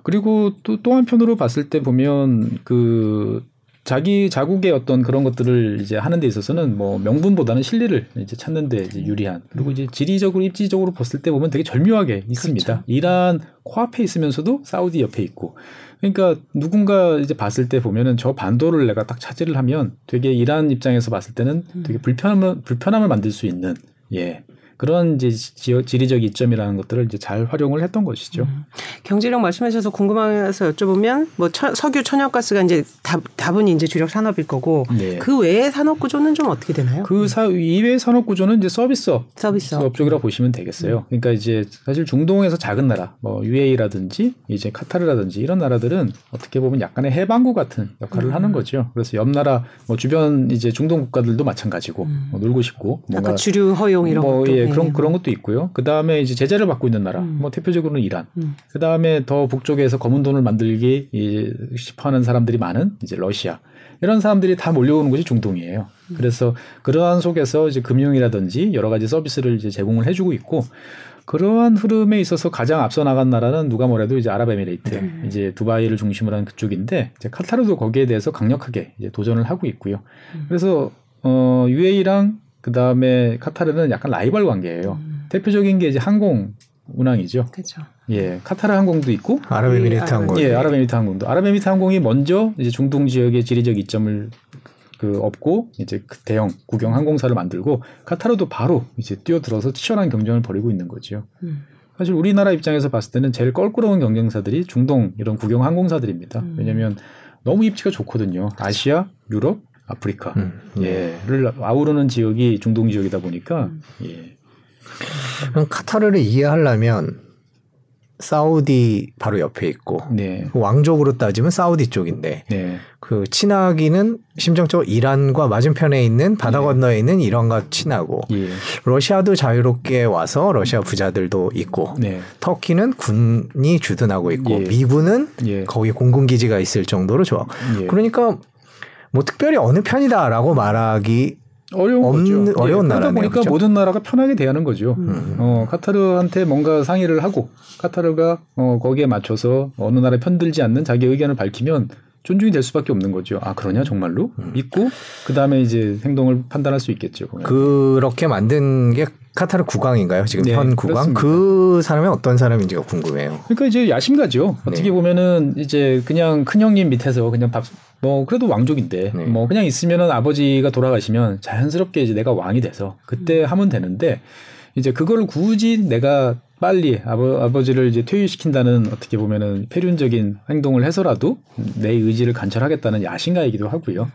Speaker 3: 그리고 또 또 한편으로 봤을 때 보면 그 자기 자국의 어떤 그런 것들을 이제 하는 데 있어서는 뭐 명분보다는 실리를 이제 찾는 데 이제 유리한 그리고 이제 지리적으로 입지적으로 봤을 때 보면 되게 절묘하게 있습니다. 그렇죠. 이란 코앞에 있으면서도 사우디 옆에 있고 그러니까 누군가 이제 봤을 때 보면은 저 반도를 내가 딱 차지를 하면 되게 이란 입장에서 봤을 때는 되게 불편함을 불편함을 만들 수 있는 예 그런 이제 지리적 이점이라는 것들을 이제 잘 활용을 했던 것이죠. 음.
Speaker 2: 경제력 말씀하셔서 궁금해서 여쭤보면 뭐 처, 석유 천연가스가 이제 답, 답은 이제 주력 산업일 거고 네. 그 외의 산업 구조는 좀 어떻게 되나요?
Speaker 3: 그 사, 이외의 산업 구조는 이제 서비스업, 서비스업 쪽이라 고 보시면 되겠어요. 음. 그러니까 이제 사실 중동에서 작은 나라, 뭐 UAE라든지 이제 카타르라든지 이런 나라들은 어떻게 보면 약간의 해방구 같은 역할을 음. 하는 거죠. 그래서 옆 나라 그런 네. 그런 것도 있고요. 그 다음에 이제 제재를 받고 있는 나라, 음. 뭐 대표적으로는 이란. 음. 그 다음에 더 북쪽에서 검은 돈을 만들기 싶어하는 사람들이 많은 이제 러시아. 이런 사람들이 다 몰려오는 곳이 중동이에요. 음. 그래서 그러한 속에서 이제 금융이라든지 여러 가지 서비스를 이제 제공을 해주고 있고 그러한 흐름에 있어서 가장 앞서 나간 나라는 누가 뭐래도 이제 아랍에미레이트, 음. 이제 두바이를 중심으로 한 그쪽인데 이제 카타르도 거기에 대해서 강력하게 이제 도전을 하고 있고요. 음. 그래서 어 UAE랑 그 다음에 카타르는 약간 라이벌 관계예요. 음. 대표적인 게 이제 항공 운항이죠.
Speaker 2: 그렇죠.
Speaker 3: 예, 카타르 항공도 있고
Speaker 1: 아랍에미리트 예, 항공.
Speaker 3: 예, 아랍에미리트 항공도. 아랍에미리트 항공이 먼저 이제 중동 지역의 지리적 이점을 그 업고 이제 그 대형 국영 항공사를 만들고 카타르도 바로 이제 뛰어들어서 치열한 경쟁을 벌이고 있는 거죠. 음. 사실 우리나라 입장에서 봤을 때는 제일 껄끄러운 경쟁사들이 중동 이런 국영 항공사들입니다. 음. 왜냐하면 너무 입지가 좋거든요. 아시아, 유럽, 아프리카 음, 예. 예를 아우르는 지역이 중동 지역이다 보니까 음. 예.
Speaker 1: 그럼 카타르를 이해하려면 사우디 바로 옆에 있고 네. 왕족으로 따지면 사우디 쪽인데 네. 그 친하기는 심정적으로 이란과 맞은편에 있는 바다 예. 건너에 있는 이란과 친하고 예. 러시아도 자유롭게 와서 러시아 부자들도 있고 네. 터키는 군이 주둔하고 있고 예. 미군은 예. 거기 공군 기지가 있을 정도로 좋아. 예. 그러니까 뭐 특별히 어느 편이다라고 말하기
Speaker 3: 어려운 없는,
Speaker 1: 거죠. 어려운 예, 나라
Speaker 3: 그러다 보니까 그렇죠? 모든 나라가 편하게 대하는 거죠. 음. 어, 카타르한테 뭔가 상의를 하고 카타르가 어, 거기에 맞춰서 어느 나라에 편들지 않는 자기 의견을 밝히면 존중이 될 수밖에 없는 거죠. 아 그러냐 정말로 음. 믿고 그 다음에 이제 행동을 판단할 수 있겠죠.
Speaker 1: 보면. 그렇게 만든 게 카타르 국왕인가요? 지금 네, 현 국왕 그렇습니다. 그 사람이 어떤 사람인지가 궁금해요.
Speaker 3: 그러니까 이제 야심가죠. 어떻게 네. 보면은 이제 그냥 큰 형님 밑에서 그냥 밥 뭐 그래도 왕족인데 네. 뭐 그냥 있으면은 아버지가 돌아가시면 자연스럽게 이제 내가 왕이 돼서 그때 음. 하면 되는데 이제 그걸 굳이 내가 빨리 아버, 아버지를 이제 퇴위시킨다는 어떻게 보면은 폐륜적인 행동을 해서라도 내 의지를 관철하겠다는 야심가이기도 하고요.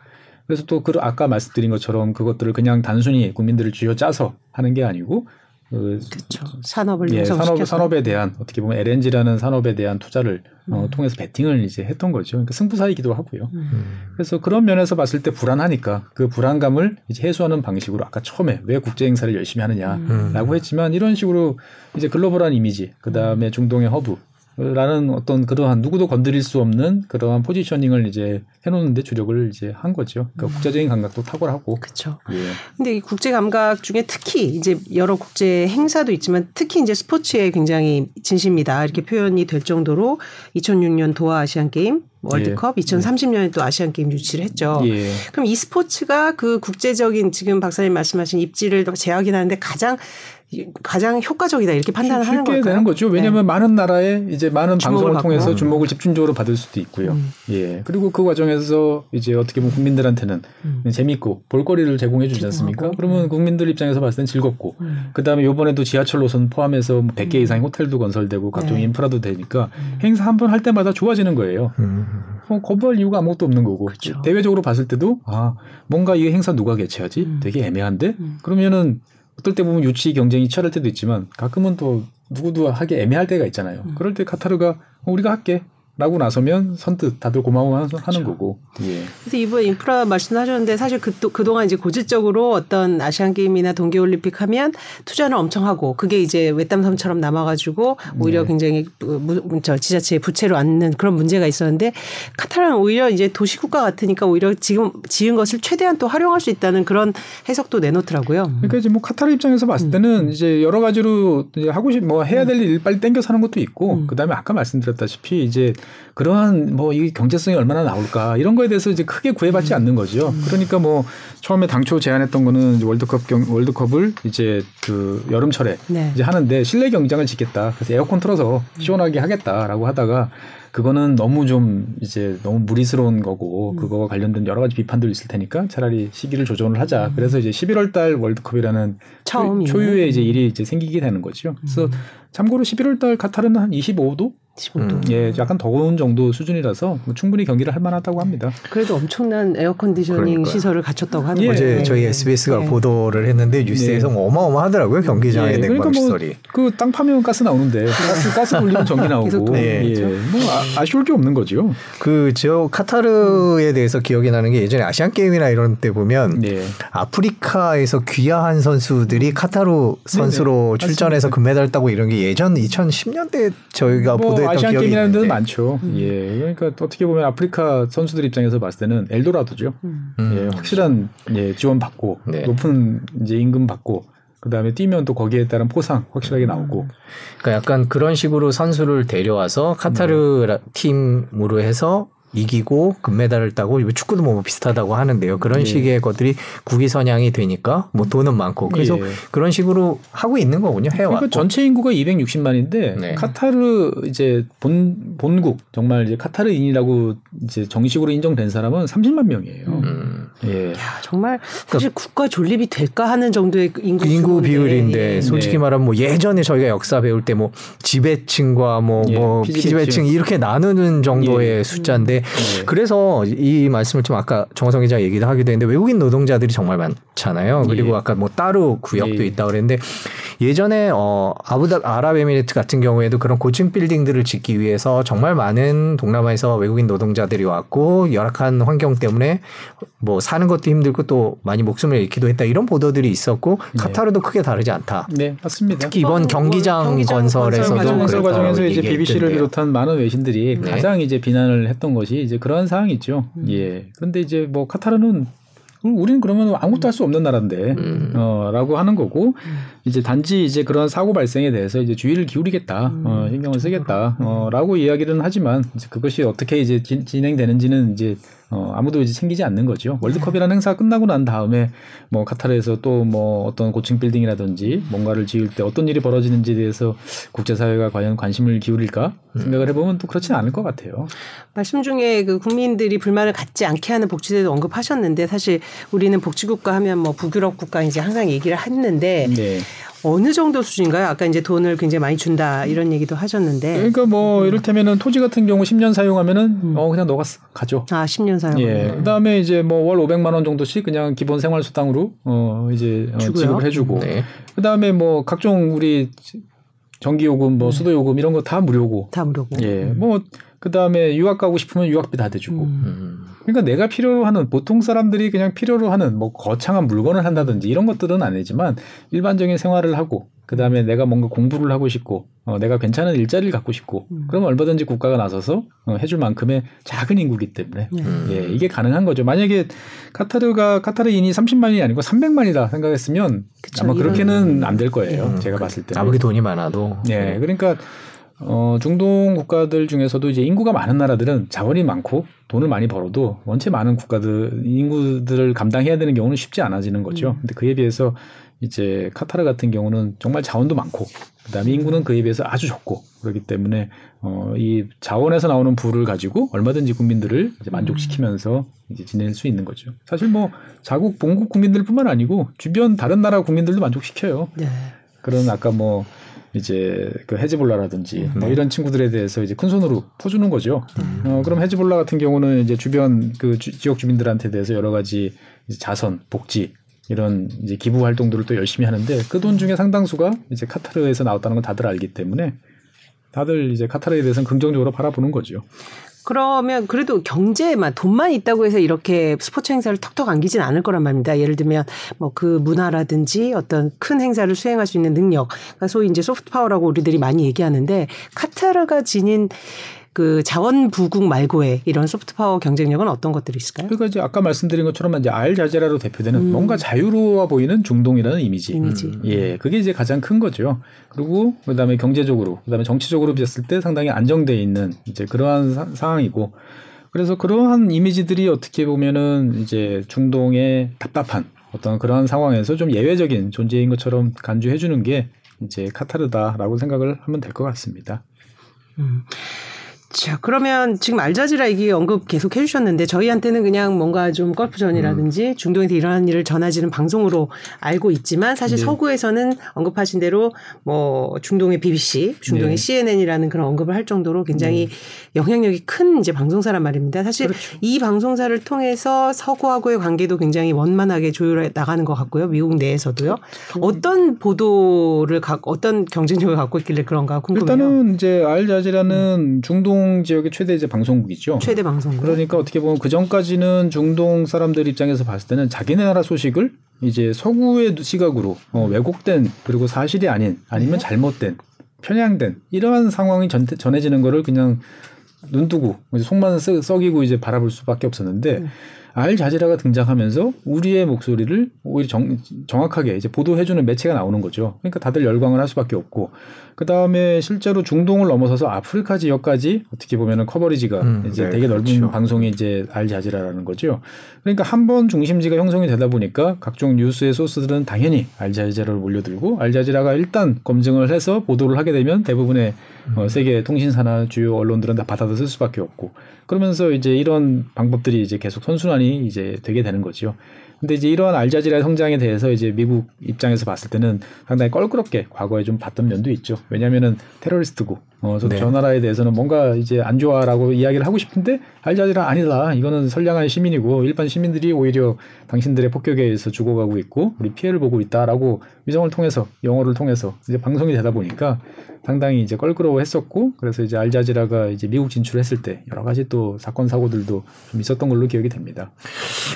Speaker 3: 그래서 또 그 아까 말씀드린 것처럼 그것들을 그냥 단순히 국민들을 쥐어 짜서 하는 게 아니고
Speaker 2: 그 그렇죠. 산업을
Speaker 3: 예, 산업 산업에 대한 어떻게 보면 LNG라는 산업에 대한 투자를 어, 음. 어, 통해서 베팅을 이제 했던 거죠. 그러니까 승부사이기도 하고요. 음. 그래서 그런 면에서 봤을 때 불안하니까 그 불안감을 이제 해소하는 방식으로 아까 처음에 왜 국제 행사를 열심히 하느냐라고 음. 했지만 이런 식으로 이제 글로벌한 이미지, 그 다음에 중동의 허브, 라는 어떤 그러한 누구도 건드릴 수 없는 그러한 positioning을 이제 해놓는데 주력을 이제 한 거죠. 그러니까 음. 국제적인 감각도 탁월하고.
Speaker 2: 그렇죠. 예. 근데 이 국제 감각 중에 특히 이제 여러 국제 행사도 있지만 특히 이제 스포츠에 굉장히 진심이다 이렇게 표현이 될 정도로 2006년 도하 아시안 게임 월드컵 예. 2030년에 또 아시안 게임 유치를 했죠. 예. 그럼 이 스포츠가 그 국제적인 지금 박사님 말씀하신 입지를 재확인하는데 가장 가장 효과적이다 이렇게 판단을 하는
Speaker 3: 거예요. 되는 거죠. 왜냐하면 네. 많은 나라에 이제 많은 방송을 받고. 통해서 주목을 집중적으로 받을 수도 있고요. 음. 예. 그리고 그 과정에서 이제 어떻게 보면 국민들한테는 음. 재밌고 볼거리를 제공해 주지 않습니까? 그러면 음. 국민들 입장에서 봤을 땐 즐겁고 음. 그다음에 요번에도 지하철 노선 포함해서 100개 뭐 이상의 호텔도 건설되고 각종 네. 인프라도 되니까 행사 한 번 할 때마다 좋아지는 거예요. 어, 거부할 이유가 아무것도 없는 거고 그쵸. 대외적으로 봤을 때도 아 뭔가 이 행사 누가 개최하지? 음. 되게 애매한데 음. 그러면은 어떨 때 보면 유치 경쟁이 치열할 때도 있지만 가끔은 또 누구도 하기 애매할 때가 있잖아요. 음. 그럴 때 카타르가 어, 우리가 할게. 라고 나서면 선뜻 다들 고마워하는 그렇죠. 거고. 예.
Speaker 2: 그래서 이번 인프라 말씀하셨는데 사실 그, 그동안 이제 고질적으로 어떤 아시안 게임이나 동계 올림픽 하면 투자를 엄청 하고 그게 이제 외땀섬처럼 남아가지고 오히려 네. 굉장히 저 지자체의 부채로 앉는 그런 문제가 있었는데 카타르는 오히려 이제 도시국가 같으니까 오히려 지금 지은 것을 최대한 또 활용할 수 있다는 그런 해석도 내놓더라고요.
Speaker 3: 그러니까 이제 뭐 카타르 입장에서 봤을 음. 때는 음. 이제 여러 가지로 이제 하고 싶 뭐 해야 될 일 빨리 땡겨서 하는 것도 있고 음. 그다음에 아까 말씀드렸다시피 이제 그러한 뭐 이 경제성이 얼마나 나올까 이런 거에 대해서 이제 크게 구애받지 않는 거죠. 음. 그러니까 뭐 처음에 당초 제안했던 거는 월드컵 경 월드컵을 이제 그 여름철에 네. 이제 하는데 실내 경기장을 짓겠다. 그래서 에어컨 틀어서 시원하게 하겠다라고 하다가 그거는 너무 좀 이제 너무 무리스러운 거고 음. 그거와 관련된 여러 가지 비판도 있을 테니까 차라리 시기를 조정을 하자. 음. 그래서 이제 11월 달 월드컵이라는 처음 초유의 이제 일이 이제 생기게 되는 거죠. 그래서 음. 참고로 11월 달 카타르는 한 25도 음, 예, 약간 더운 정도 수준이라서 뭐 충분히 경기를 할 만하다고 합니다.
Speaker 2: 그래도 엄청난 에어컨디셔닝 그러니까요. 시설을 갖췄다고 하는
Speaker 1: 예. 어제 저희 SBS가 네. 보도를 했는데 뉴스에서 네. 뭐 어마어마하더라고요 경기장의 예. 냉방 그러니까 뭐 시설이.
Speaker 3: 그 땅 파면 가스 나오는데 가스 가스 돌리면 전기 나오고. 예. 예. 뭐 아, 아쉬울 게 없는 거죠.
Speaker 1: 그 저 카타르에 대해서 기억이 나는 게 예전에 아시안 게임이나 이런 때 보면 네. 아프리카에서 귀화한 선수들이 카타르 선수로 네네. 출전해서 금메달 따고 이런 게 예전 2010년대 저희가 뭐, 보도 했던
Speaker 3: 아시안
Speaker 1: 기억이
Speaker 3: 게임이라는 데도 많죠. 음. 예, 그러니까 어떻게 보면 아프리카 선수들 입장에서 봤을 때는 엘도라도죠. 음. 예, 확실한 예, 지원 받고 네. 높은 이제 임금 받고 그다음에 뛰면 또 거기에 따른 포상 확실하게 음. 나오고.
Speaker 1: 그러니까 약간 그런 식으로 선수를 데려와서 카타르 네. 팀으로 해서 이기고 금메달을 따고 축구도 뭐 비슷하다고 하는데요. 그런 예. 식의 것들이 국위 선양이 되니까 뭐 돈은 많고 그래서 예. 그런 식으로 하고 있는 거군요. 해와.
Speaker 3: 그러니까 전체 인구가 260만인데 네. 카타르 이제 본 본국 정말 이제 카타르인이라고 이제 정식으로 인정된 사람은 30만 명이에요. 음.
Speaker 2: 예. 야, 정말 사실 그러니까 국가 존립이 될까 하는 정도의 인구,
Speaker 1: 인구 비율인데 예. 솔직히 네. 말하면 뭐 예전에 저희가 역사 배울 때 뭐 지배층과 뭐뭐 예. 뭐 피지배층 이렇게 나누는 정도의 예. 숫자인데 네. 그래서 이 말씀을 좀 아까 정성 기자 얘기도 하기도 했는데 외국인 노동자들이 정말 많잖아요. 그리고 예. 아까 뭐 따로 구역도 예. 있다 그랬는데 예전에 어 아부다 아랍에미리트 같은 경우에도 그런 고층 빌딩들을 짓기 위해서 정말 많은 동남아에서 외국인 노동자들이 왔고 열악한 환경 때문에 뭐 사는 것도 힘들고 또 많이 목숨을 잃기도 했다 이런 보도들이 있었고 네. 카타르도 크게 다르지 않다.
Speaker 3: 네 맞습니다.
Speaker 1: 특히 이번 어, 경기장, 경기장 건설에서도
Speaker 3: 건설 과정에서 이제 BBC를 비롯한 많은 외신들이 네. 가장 이제 비난을 했던 것이 이제 그런 상황이죠. 음. 예. 그런데 이제 뭐 카타르는 우리는 그러면 아무것도 할 수 없는 나라인데, 음. 어라고 하는 거고 음. 이제 단지 이제 그런 사고 발생에 대해서 이제 주의를 기울이겠다, 음. 어, 신경을 쓰겠다, 어라고 이야기는 하지만 이제 그것이 어떻게 이제 진, 진행되는지는 이제 어, 아무도 이제 챙기지 않는 거죠. 월드컵이라는 행사가 끝나고 난 다음에 뭐 카타르에서 또 뭐 어떤 고층 빌딩이라든지 뭔가를 지을 때 어떤 일이 벌어지는지에 대해서 국제사회가 과연 관심을 기울일까 생각을 해보면 또 그렇지는 않을 것 같아요.
Speaker 2: 말씀 중에 그 국민들이 불만을 갖지 않게 하는 복지제도 언급하셨는데 사실 우리는 복지국가 하면 뭐 북유럽 국가 이제 항상 얘기를 했는데 네. 어느 정도 수준인가요? 아까 이제 돈을 굉장히 많이 준다 이런 얘기도 하셨는데.
Speaker 3: 그러니까 뭐 음. 이를테면은 토지 같은 경우 10년 사용하면은 음. 어 그냥 너가 가죠.
Speaker 2: 아 10년 사용.
Speaker 3: 예. 그다음에 이제 뭐 월 500만 원 정도씩 그냥 기본 생활 수당으로 어 이제 어, 지급을 해주고. 네. 그다음에 뭐 각종 우리 전기 요금, 뭐 네. 수도 요금 이런 거 다 무료고.
Speaker 2: 다 무료고.
Speaker 3: 예. 뭐 그 다음에 유학 가고 싶으면 유학비 다 대주고. 음. 그러니까 내가 필요로 하는 보통 사람들이 그냥 필요로 하는 뭐 거창한 물건을 한다든지 이런 것들은 아니지만 일반적인 생활을 하고 그 다음에 내가 뭔가 공부를 하고 싶고 어, 내가 괜찮은 일자리를 갖고 싶고 음. 그러면 얼마든지 국가가 나서서 어, 해줄 만큼의 작은 인구기 때문에 음. 예, 이게 가능한 거죠. 만약에 카타르가 카타르인이 30만이 아니고 300만이다 생각했으면 그쵸, 아마 그렇게는 안 될 거예요. 음. 제가 봤을 때.
Speaker 1: 아무리 돈이 많아도.
Speaker 3: 예, 그러니까 어, 중동 국가들 중에서도 이제 인구가 많은 나라들은 자원이 많고 돈을 많이 벌어도 원체 많은 국가들 인구들을 감당해야 되는 경우는 쉽지 않아지는 거죠. 음. 근데 그에 비해서 이제 카타르 같은 경우는 정말 자원도 많고 그다음에 인구는 그에 비해서 아주 적고 그렇기 때문에 어, 이 자원에서 나오는 부를 가지고 얼마든지 국민들을 이제 만족시키면서 이제 지낼 수 있는 거죠. 사실 뭐 자국 본국 국민들뿐만 아니고 주변 다른 나라 국민들도 만족시켜요. 네. 그런 아까 뭐 이제 그 헤즈볼라라든지 뭐 네. 이런 친구들에 대해서 이제 큰 손으로 퍼주는 거죠. 음. 어, 그럼 헤즈볼라 같은 경우는 이제 주변 그 주, 지역 주민들한테 대해서 여러 가지 자선, 복지 이런 이제 기부 활동들을 또 열심히 하는데 그 돈 중에 상당수가 이제 카타르에서 나왔다는 건 다들 알기 때문에 다들 이제 카타르에 대해서는 긍정적으로 바라보는 거죠.
Speaker 2: 그러면 그래도 경제만 돈만 있다고 해서 이렇게 스포츠 행사를 턱턱 안기진 않을 거란 말입니다. 예를 들면 뭐 그 문화라든지 어떤 큰 행사를 수행할 수 있는 능력, 그러니까 소위 이제 soft power라고 우리들이 많이 얘기하는데 카타르가 지닌 그 자원 부국 말고의 이런 soft power 경쟁력은 어떤 것들이 있을까요?
Speaker 3: 그러니까 이제 아까 말씀드린 것처럼 이제 알자제라로 대표되는 음. 뭔가 자유로워 보이는 중동이라는 이미지. 이미지. 음. 예, 그게 이제 가장 큰 거죠. 그리고 그다음에 경제적으로, 그다음에 정치적으로 봤을 때 상당히 안정돼 있는 이제 그러한 사, 상황이고. 그래서 그러한 이미지들이 어떻게 보면은 이제 중동의 답답한 어떤 그러한 상황에서 좀 예외적인 존재인 것처럼 간주해 주는 게 이제 카타르다라고 생각을 하면 될 것 같습니다. 음.
Speaker 2: 자, 그러면 지금 알자지라 얘기 언급 계속 해주셨는데 저희한테는 그냥 뭔가 좀 골프전이라든지 음. 중동에서 일어나는 일을 전하지는 방송으로 알고 있지만 사실 네. 서구에서는 언급하신 대로 뭐 중동의 BBC, 중동의 네. CNN이라는 그런 언급을 할 정도로 굉장히 네. 영향력이 큰 이제 방송사란 말입니다. 사실 그렇죠. 이 방송사를 통해서 서구하고의 관계도 굉장히 원만하게 조율해 나가는 것 같고요. 미국 내에서도요. 그렇죠. 어떤 보도를 각 어떤 경쟁력을 갖고 있길래 그런가 궁금해요.
Speaker 3: 일단은 이제 알자지라는 음. 중동 중동 지역의 최대 이제 방송국이죠.
Speaker 2: 최대 방송국.
Speaker 3: 그러니까 어떻게 보면 그 전까지는 중동 사람들 입장에서 봤을 때는 자기네 나라 소식을 이제 서구의 시각으로 어, 왜곡된 그리고 사실이 아닌 아니면 네. 잘못된 편향된 이러한 상황이 전, 전해지는 거를 그냥 눈 뜨고 속만 썩이고 이제 바라볼 수밖에 없었는데 음. 알자지라가 등장하면서 우리의 목소리를 오히려 정, 정확하게 이제 보도해주는 매체가 나오는 거죠. 그러니까 다들 열광을 할 수밖에 없고 그 다음에 실제로 중동을 넘어서서 아프리카 지역까지 어떻게 보면은 커버리지가 음, 이제 네, 되게 넓은 그렇죠. 방송이 이제 알자지라라는 거죠. 그러니까 한 번 중심지가 형성이 되다 보니까 각종 뉴스의 소스들은 당연히 알자지라를 몰려들고 알자지라가 일단 검증을 해서 보도를 하게 되면 대부분의 어, 음. 세계 통신사나 주요 언론들은 다 받아들일 수밖에 없고 그러면서 이제 이런 방법들이 이제 계속 선순환이 이제 되게 되는 거죠. 근데 이제 이러한 알자지라의 성장에 대해서 이제 미국 입장에서 봤을 때는 상당히 껄끄럽게 과거에 좀 봤던 면도 있죠. 왜냐하면은 테러리스트고, 어, 저, 네. 저 나라에 대해서는 뭔가 이제 안 좋아라고 이야기를 하고 싶은데 알자지라 아니다. 이거는 선량한 시민이고 일반 시민들이 오히려 당신들의 폭격에 의해서 죽어가고 있고 우리 피해를 보고 있다라고 위성을 통해서 영어를 통해서 이제 방송이 되다 보니까 상당히 이제 껄끄러워했었고 그래서 이제 알자지라가 이제 미국 진출했을 때 여러 가지 또 사건 사고들도 좀 있었던 걸로 기억이 됩니다.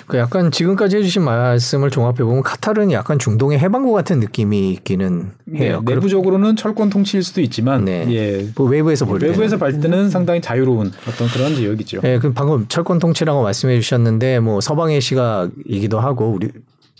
Speaker 1: 그 약간 지금까지 해주신 말씀을 종합해 보면 카타르는 약간 중동의 해방구 같은 느낌이 있기는 네, 해요.
Speaker 3: 네, 내부적으로는 철권 통치일 수도 있지만 네. 예,
Speaker 1: 뭐 외부에서 볼
Speaker 3: 외부에서 볼 때는 상당히 자유로운 어떤 그런 지역이죠.
Speaker 1: 네, 그 방금 철권 통치라고 말씀해 주셨는데 뭐 서방의 시각이기도 하고 우리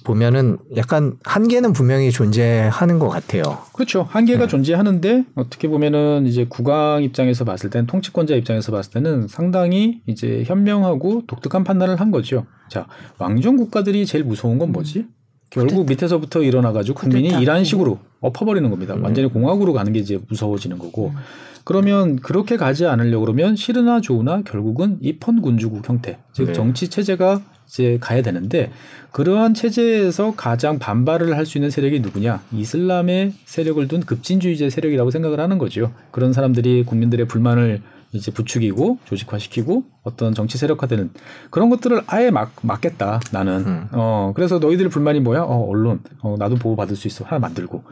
Speaker 1: 보면은 약간 한계는 분명히 존재하는 것 같아요.
Speaker 3: 그렇죠. 한계가 네. 존재하는데 어떻게 보면은 이제 국왕 입장에서 봤을 때는 통치권자 입장에서 봤을 때는 상당히 이제 현명하고 독특한 판단을 한 거죠. 자, 왕정 국가들이 제일 무서운 건 뭐지? 음. 결국 밑에서부터 일어나가지고 국민이 이런 식으로 엎어버리는 겁니다. 음. 완전히 공화국으로 가는 게 이제 무서워지는 거고. 음. 그러면 그렇게 가지 않으려고 그러면 싫으나 좋으나 결국은 입헌 군주국 형태, 즉 네. 정치 체제가 이제 가야 되는데 그러한 체제에서 가장 반발을 할 수 있는 세력이 누구냐? 이슬람의 세력을 둔 급진주의제 세력이라고 생각을 하는 거죠. 그런 사람들이 국민들의 불만을 이제 부추기고 조직화시키고 어떤 정치 세력화되는 그런 것들을 아예 막 막겠다 나는 음. 어 그래서 너희들 불만이 뭐야 어 언론 어 나도 보호 받을 수 있어 하나 만들고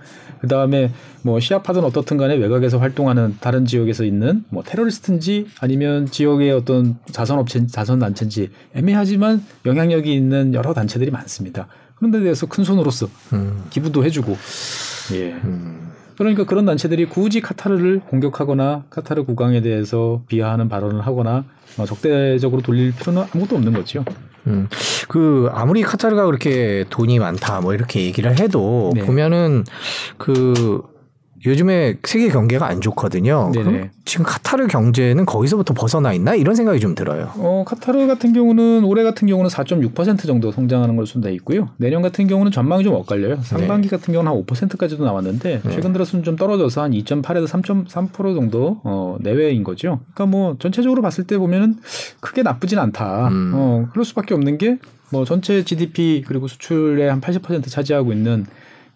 Speaker 3: 그 다음에 뭐 시아파든 어떻든 간에 외곽에서 활동하는 다른 지역에서 있는 뭐 테러리스트인지 아니면 지역의 어떤 자선업체 자선 단체인지 애매하지만 영향력이 있는 여러 단체들이 많습니다 그런 데 대해서 큰 손으로서 음. 기부도 해주고 예. 음. 그러니까 그런 단체들이 굳이 카타르를 공격하거나 카타르 국왕에 대해서 비하하는 발언을 하거나 어, 적대적으로 돌릴 필요는 아무것도 없는 거죠.
Speaker 1: 음, 그 아무리 카타르가 그렇게 돈이 많다 뭐 이렇게 얘기를 해도 네. 보면은 그 요즘에 세계 경제가 안 좋거든요. 지금 카타르 경제는 거기서부터 벗어나 있나 이런 생각이 좀 들어요.
Speaker 3: 어, 카타르 같은 경우는 올해 같은 경우는 4.6% 정도 성장하는 걸로 돼 있고요. 내년 같은 경우는 전망이 좀 엇갈려요. 상반기 네. 같은 경우는 한 5%까지도 나왔는데 네. 최근 들어서는 좀 떨어져서 한 2.8에서 3.3% 정도 어, 내외인 거죠. 그러니까 뭐 전체적으로 봤을 때 보면은 크게 나쁘진 않다. 음. 어, 그럴 수밖에 없는 게 뭐 전체 GDP 그리고 수출의 한 80% 차지하고 있는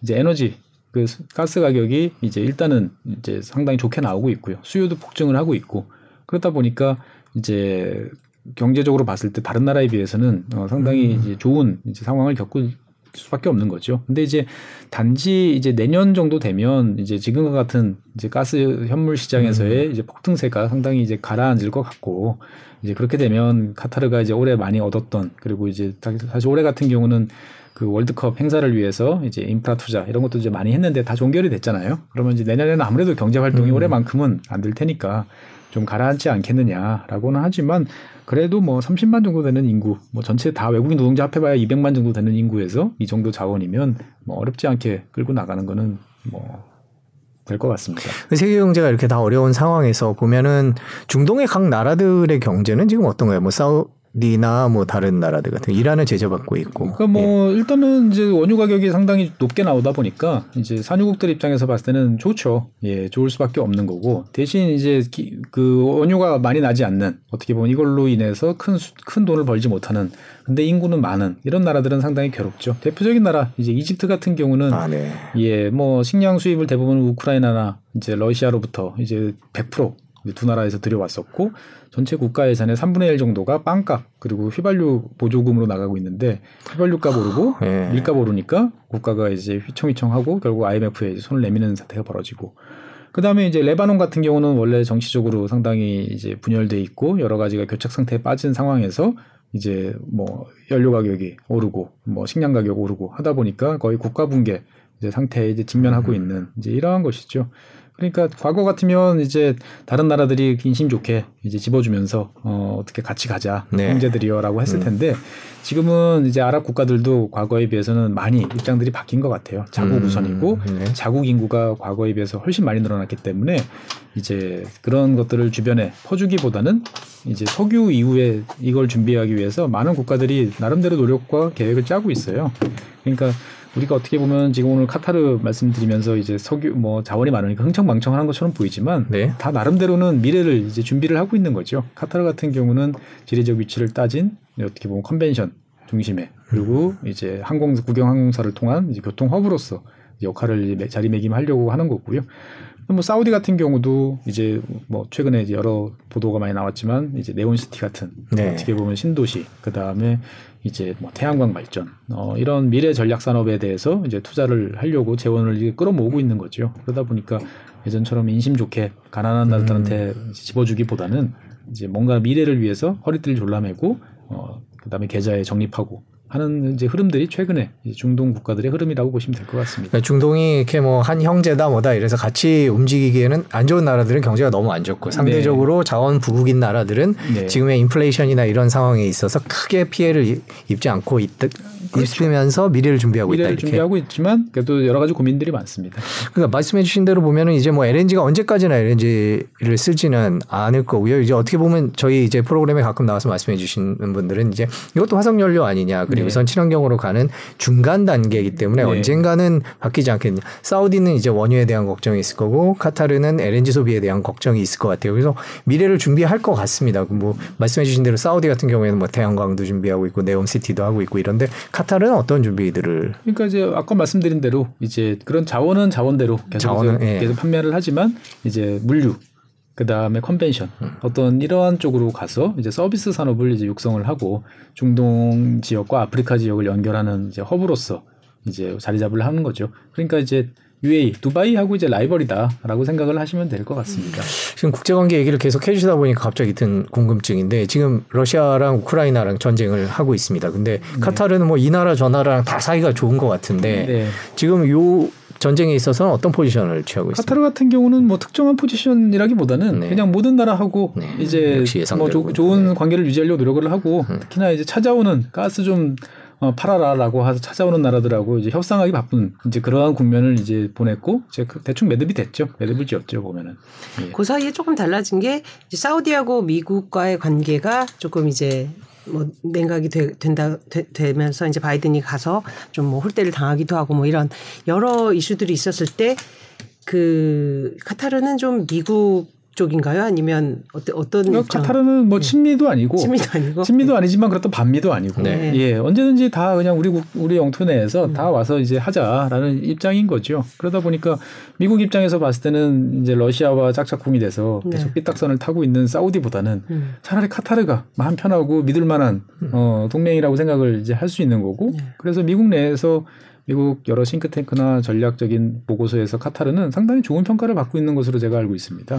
Speaker 3: 이제 에너지 그 가스 가격이 이제 일단은 이제 상당히 좋게 나오고 있고요. 수요도 폭증을 하고 있고 그러다 보니까 이제 경제적으로 봤을 때 다른 나라에 비해서는 어, 상당히 음. 이제 좋은 이제 상황을 겪을 수밖에 없는 거죠. 근데 이제 단지 이제 내년 정도 되면 이제 지금과 같은 이제 가스 현물 시장에서의 음. 이제 폭등세가 상당히 이제 가라앉을 것 같고 이제 그렇게 되면 카타르가 이제 올해 많이 얻었던 그리고 이제 사실 올해 같은 경우는 그 월드컵 행사를 위해서 이제 인프라 투자 이런 것도 이제 많이 했는데 다 종결이 됐잖아요. 그러면 이제 내년에는 아무래도 경제 활동이 음. 올해만큼은 안 될 테니까 좀 가라앉지 않겠느냐라고는 하지만 그래도 뭐 30만 정도 되는 인구, 뭐 전체 다 외국인 노동자 합해봐야 200만 정도 되는 인구에서 이 정도 자원이면 뭐 어렵지 않게 끌고 나가는 거는 뭐 될것 같습니다.
Speaker 1: 그 세계 경제가 이렇게 다 어려운 상황에서 보면은 중동의 각 나라들의 경제는 지금 어떤 거예요? 뭐 사우 리나 뭐 다른 나라들 같은 이란을 제재받고 있고.
Speaker 3: 그러니까 뭐 예. 일단은 이제 원유 가격이 상당히 높게 나오다 보니까 이제 산유국들 입장에서 봤을 때는 좋죠. 예, 좋을 수밖에 없는 거고 대신 이제 기, 그 원유가 많이 나지 않는 어떻게 보면 이걸로 인해서 큰 큰 돈을 벌지 못하는 근데 인구는 많은 이런 나라들은 상당히 괴롭죠. 대표적인 나라 이제 이집트 같은 경우는 아, 네. 예, 뭐 식량 수입을 대부분 우크라이나나 이제 러시아로부터 이제 100%두 나라에서 들여왔었고 전체 국가 예산의 3분의 1 정도가 빵값 그리고 휘발유 보조금으로 나가고 있는데 휘발유값 오르고 네. 밀값 오르니까 국가가 이제 휘청휘청하고 결국 IMF에 손을 내미는 사태가 벌어지고 그다음에 이제 레바논 같은 경우는 원래 정치적으로 상당히 이제 분열돼 있고 여러 가지가 교착 상태에 빠진 상황에서 이제 뭐 연료 가격이 오르고 뭐 식량 가격 오르고 하다 보니까 거의 국가 붕괴 이제 상태에 이제 직면하고 음. 있는 이제 이러한 것이죠. 그러니까 과거 같으면 이제 다른 나라들이 인심 좋게 이제 집어주면서 어 어떻게 같이 가자 네. 형제들이여라고 했을 음. 텐데 지금은 이제 아랍 국가들도 과거에 비해서는 많이 입장들이 바뀐 것 같아요. 자국 음. 우선이고 네. 자국 인구가 과거에 비해서 훨씬 많이 늘어났기 때문에 이제 그런 것들을 주변에 퍼주기보다는 이제 석유 이후에 이걸 준비하기 위해서 많은 국가들이 나름대로 노력과 계획을 짜고 있어요. 그러니까 우리가 어떻게 보면 지금 오늘 카타르 말씀드리면서 이제 석유 뭐 자원이 많으니까 흥청망청하는 것처럼 보이지만 네. 다 나름대로는 미래를 이제 준비를 하고 있는 거죠. 카타르 같은 경우는 지리적 위치를 따진 어떻게 보면 컨벤션 중심에 그리고 음. 이제 항공 국영 항공사를 통한 이제 교통 허브로서 역할을 자리매김하려고 하는 거고요. 뭐 사우디 같은 경우도 이제 뭐 최근에 이제 여러 보도가 많이 나왔지만 이제 네온시티 같은 네. 어떻게 보면 신도시 그 다음에 이제 뭐 태양광 발전 어 이런 미래 전략 산업에 대해서 이제 투자를 하려고 재원을 이제 끌어모으고 있는 거죠. 그러다 보니까 예전처럼 인심 좋게 가난한 나라들한테 음. 집어주기보다는 이제 뭔가 미래를 위해서 허리띠를 졸라매고 어 그다음에 계좌에 적립하고 하는 이제 흐름들이 최근에 중동 국가들의 흐름이라고 보시면 될 것 같습니다.
Speaker 1: 그러니까 중동이 이렇게 뭐 한 형제다 뭐다 이래서 같이 움직이기에는 안 좋은 나라들은 경제가 너무 안 좋고 상대적으로 네. 자원 부국인 나라들은 네. 지금의 인플레이션이나 이런 상황에 있어서 크게 피해를 입지 않고 있, 그렇죠. 있으면서 미래를 준비하고
Speaker 3: 미래를
Speaker 1: 있다
Speaker 3: 이렇게. 준비하고 있지만 그래도 여러 가지 고민들이 많습니다.
Speaker 1: 그러니까 말씀해주신 대로 보면은 이제 뭐 LNG가 언제까지나 LNG를 쓰지는 않을 거고요. 이제 어떻게 보면 저희 이제 프로그램에 가끔 나와서 말씀해주시는 분들은 이제 이것도 화석 연료 아니냐 그리고 우선 네. 친환경으로 가는 중간 단계이기 때문에 네. 언젠가는 바뀌지 않겠냐. 사우디는 이제 원유에 대한 걱정이 있을 거고 카타르는 LNG 소비에 대한 걱정이 있을 것 같아요. 그래서 미래를 준비할 것 같습니다. 뭐 말씀해주신 대로 사우디 같은 경우에는 뭐 태양광도 준비하고 있고 네옴시티도 하고 있고 이런데 카타르는 어떤 준비들을?
Speaker 3: 그러니까 이제 아까 말씀드린 대로 이제 그런 자원은 자원대로 계속 자원은, 예. 계속 판매를 하지만 이제 물류 그 다음에 컨벤션 음. 어떤 이러한 쪽으로 가서 이제 서비스 산업을 이제 육성을 하고 중동 지역과 아프리카 지역을 연결하는 이제 허브로서 이제 자리 잡을 하는 거죠. 그러니까 이제 UAE, 두바이하고 이제 라이벌이다라고 생각을 하시면 될 것 같습니다.
Speaker 1: 지금 국제관계 얘기를 계속 해주시다 보니까 갑자기 든 궁금증인데 지금 러시아랑 우크라이나랑 전쟁을 하고 있습니다. 근데 네. 카타르는 뭐 이 나라 저 나라랑 다 사이가 좋은 것 같은데 네. 지금 요 전쟁에 있어서는 어떤 포지션을 취하고 있습니까?
Speaker 3: 카타르 같은 경우는 뭐 특정한 포지션이라기보다는 네. 그냥 모든 나라하고 네. 이제 뭐 조, 좋은 네. 관계를 유지하려고 노력을 하고 음. 특히나 이제 찾아오는 가스 좀 어, 팔아라라고 해서 찾아오는 나라들하고 이제 협상하기 바쁜 이제 그러한 국면을 이제 보냈고 이제 그 대충 매듭이 됐죠. 매듭을 지었죠 보면은.
Speaker 2: 예. 그 사이에 조금 달라진 게 이제 사우디하고 미국과의 관계가 조금 이제 뭐 냉각이 되, 된다 되, 면서 이제 바이든이 가서 좀 뭐 홀대를 당하기도 하고 뭐 이런 여러 이슈들이 있었을 때 그 카타르는 좀 미국 쪽인가요? 아니면 어떤 어떤
Speaker 3: 어, 카타르는 뭐 네. 친미도 아니고
Speaker 2: 친미도 아니고
Speaker 3: 친미도 네. 아니지만 그렇던 반미도 아니고 네. 예 언제든지 다 그냥 우리 우리 영토 내에서 음. 다 와서 이제 하자라는 입장인 거죠. 그러다 보니까 미국 입장에서 봤을 때는 이제 러시아와 짝짝꿍이 돼서 네. 계속 네. 삐딱선을 타고 있는 사우디보다는 음. 차라리 카타르가 마음 편하고 믿을 만한 음. 어 동맹이라고 생각을 이제 할 수 있는 거고 네. 그래서 미국 내에서 미국 여러 싱크탱크나 전략적인 보고서에서 카타르는 상당히 좋은 평가를 받고 있는 것으로 제가 알고 있습니다.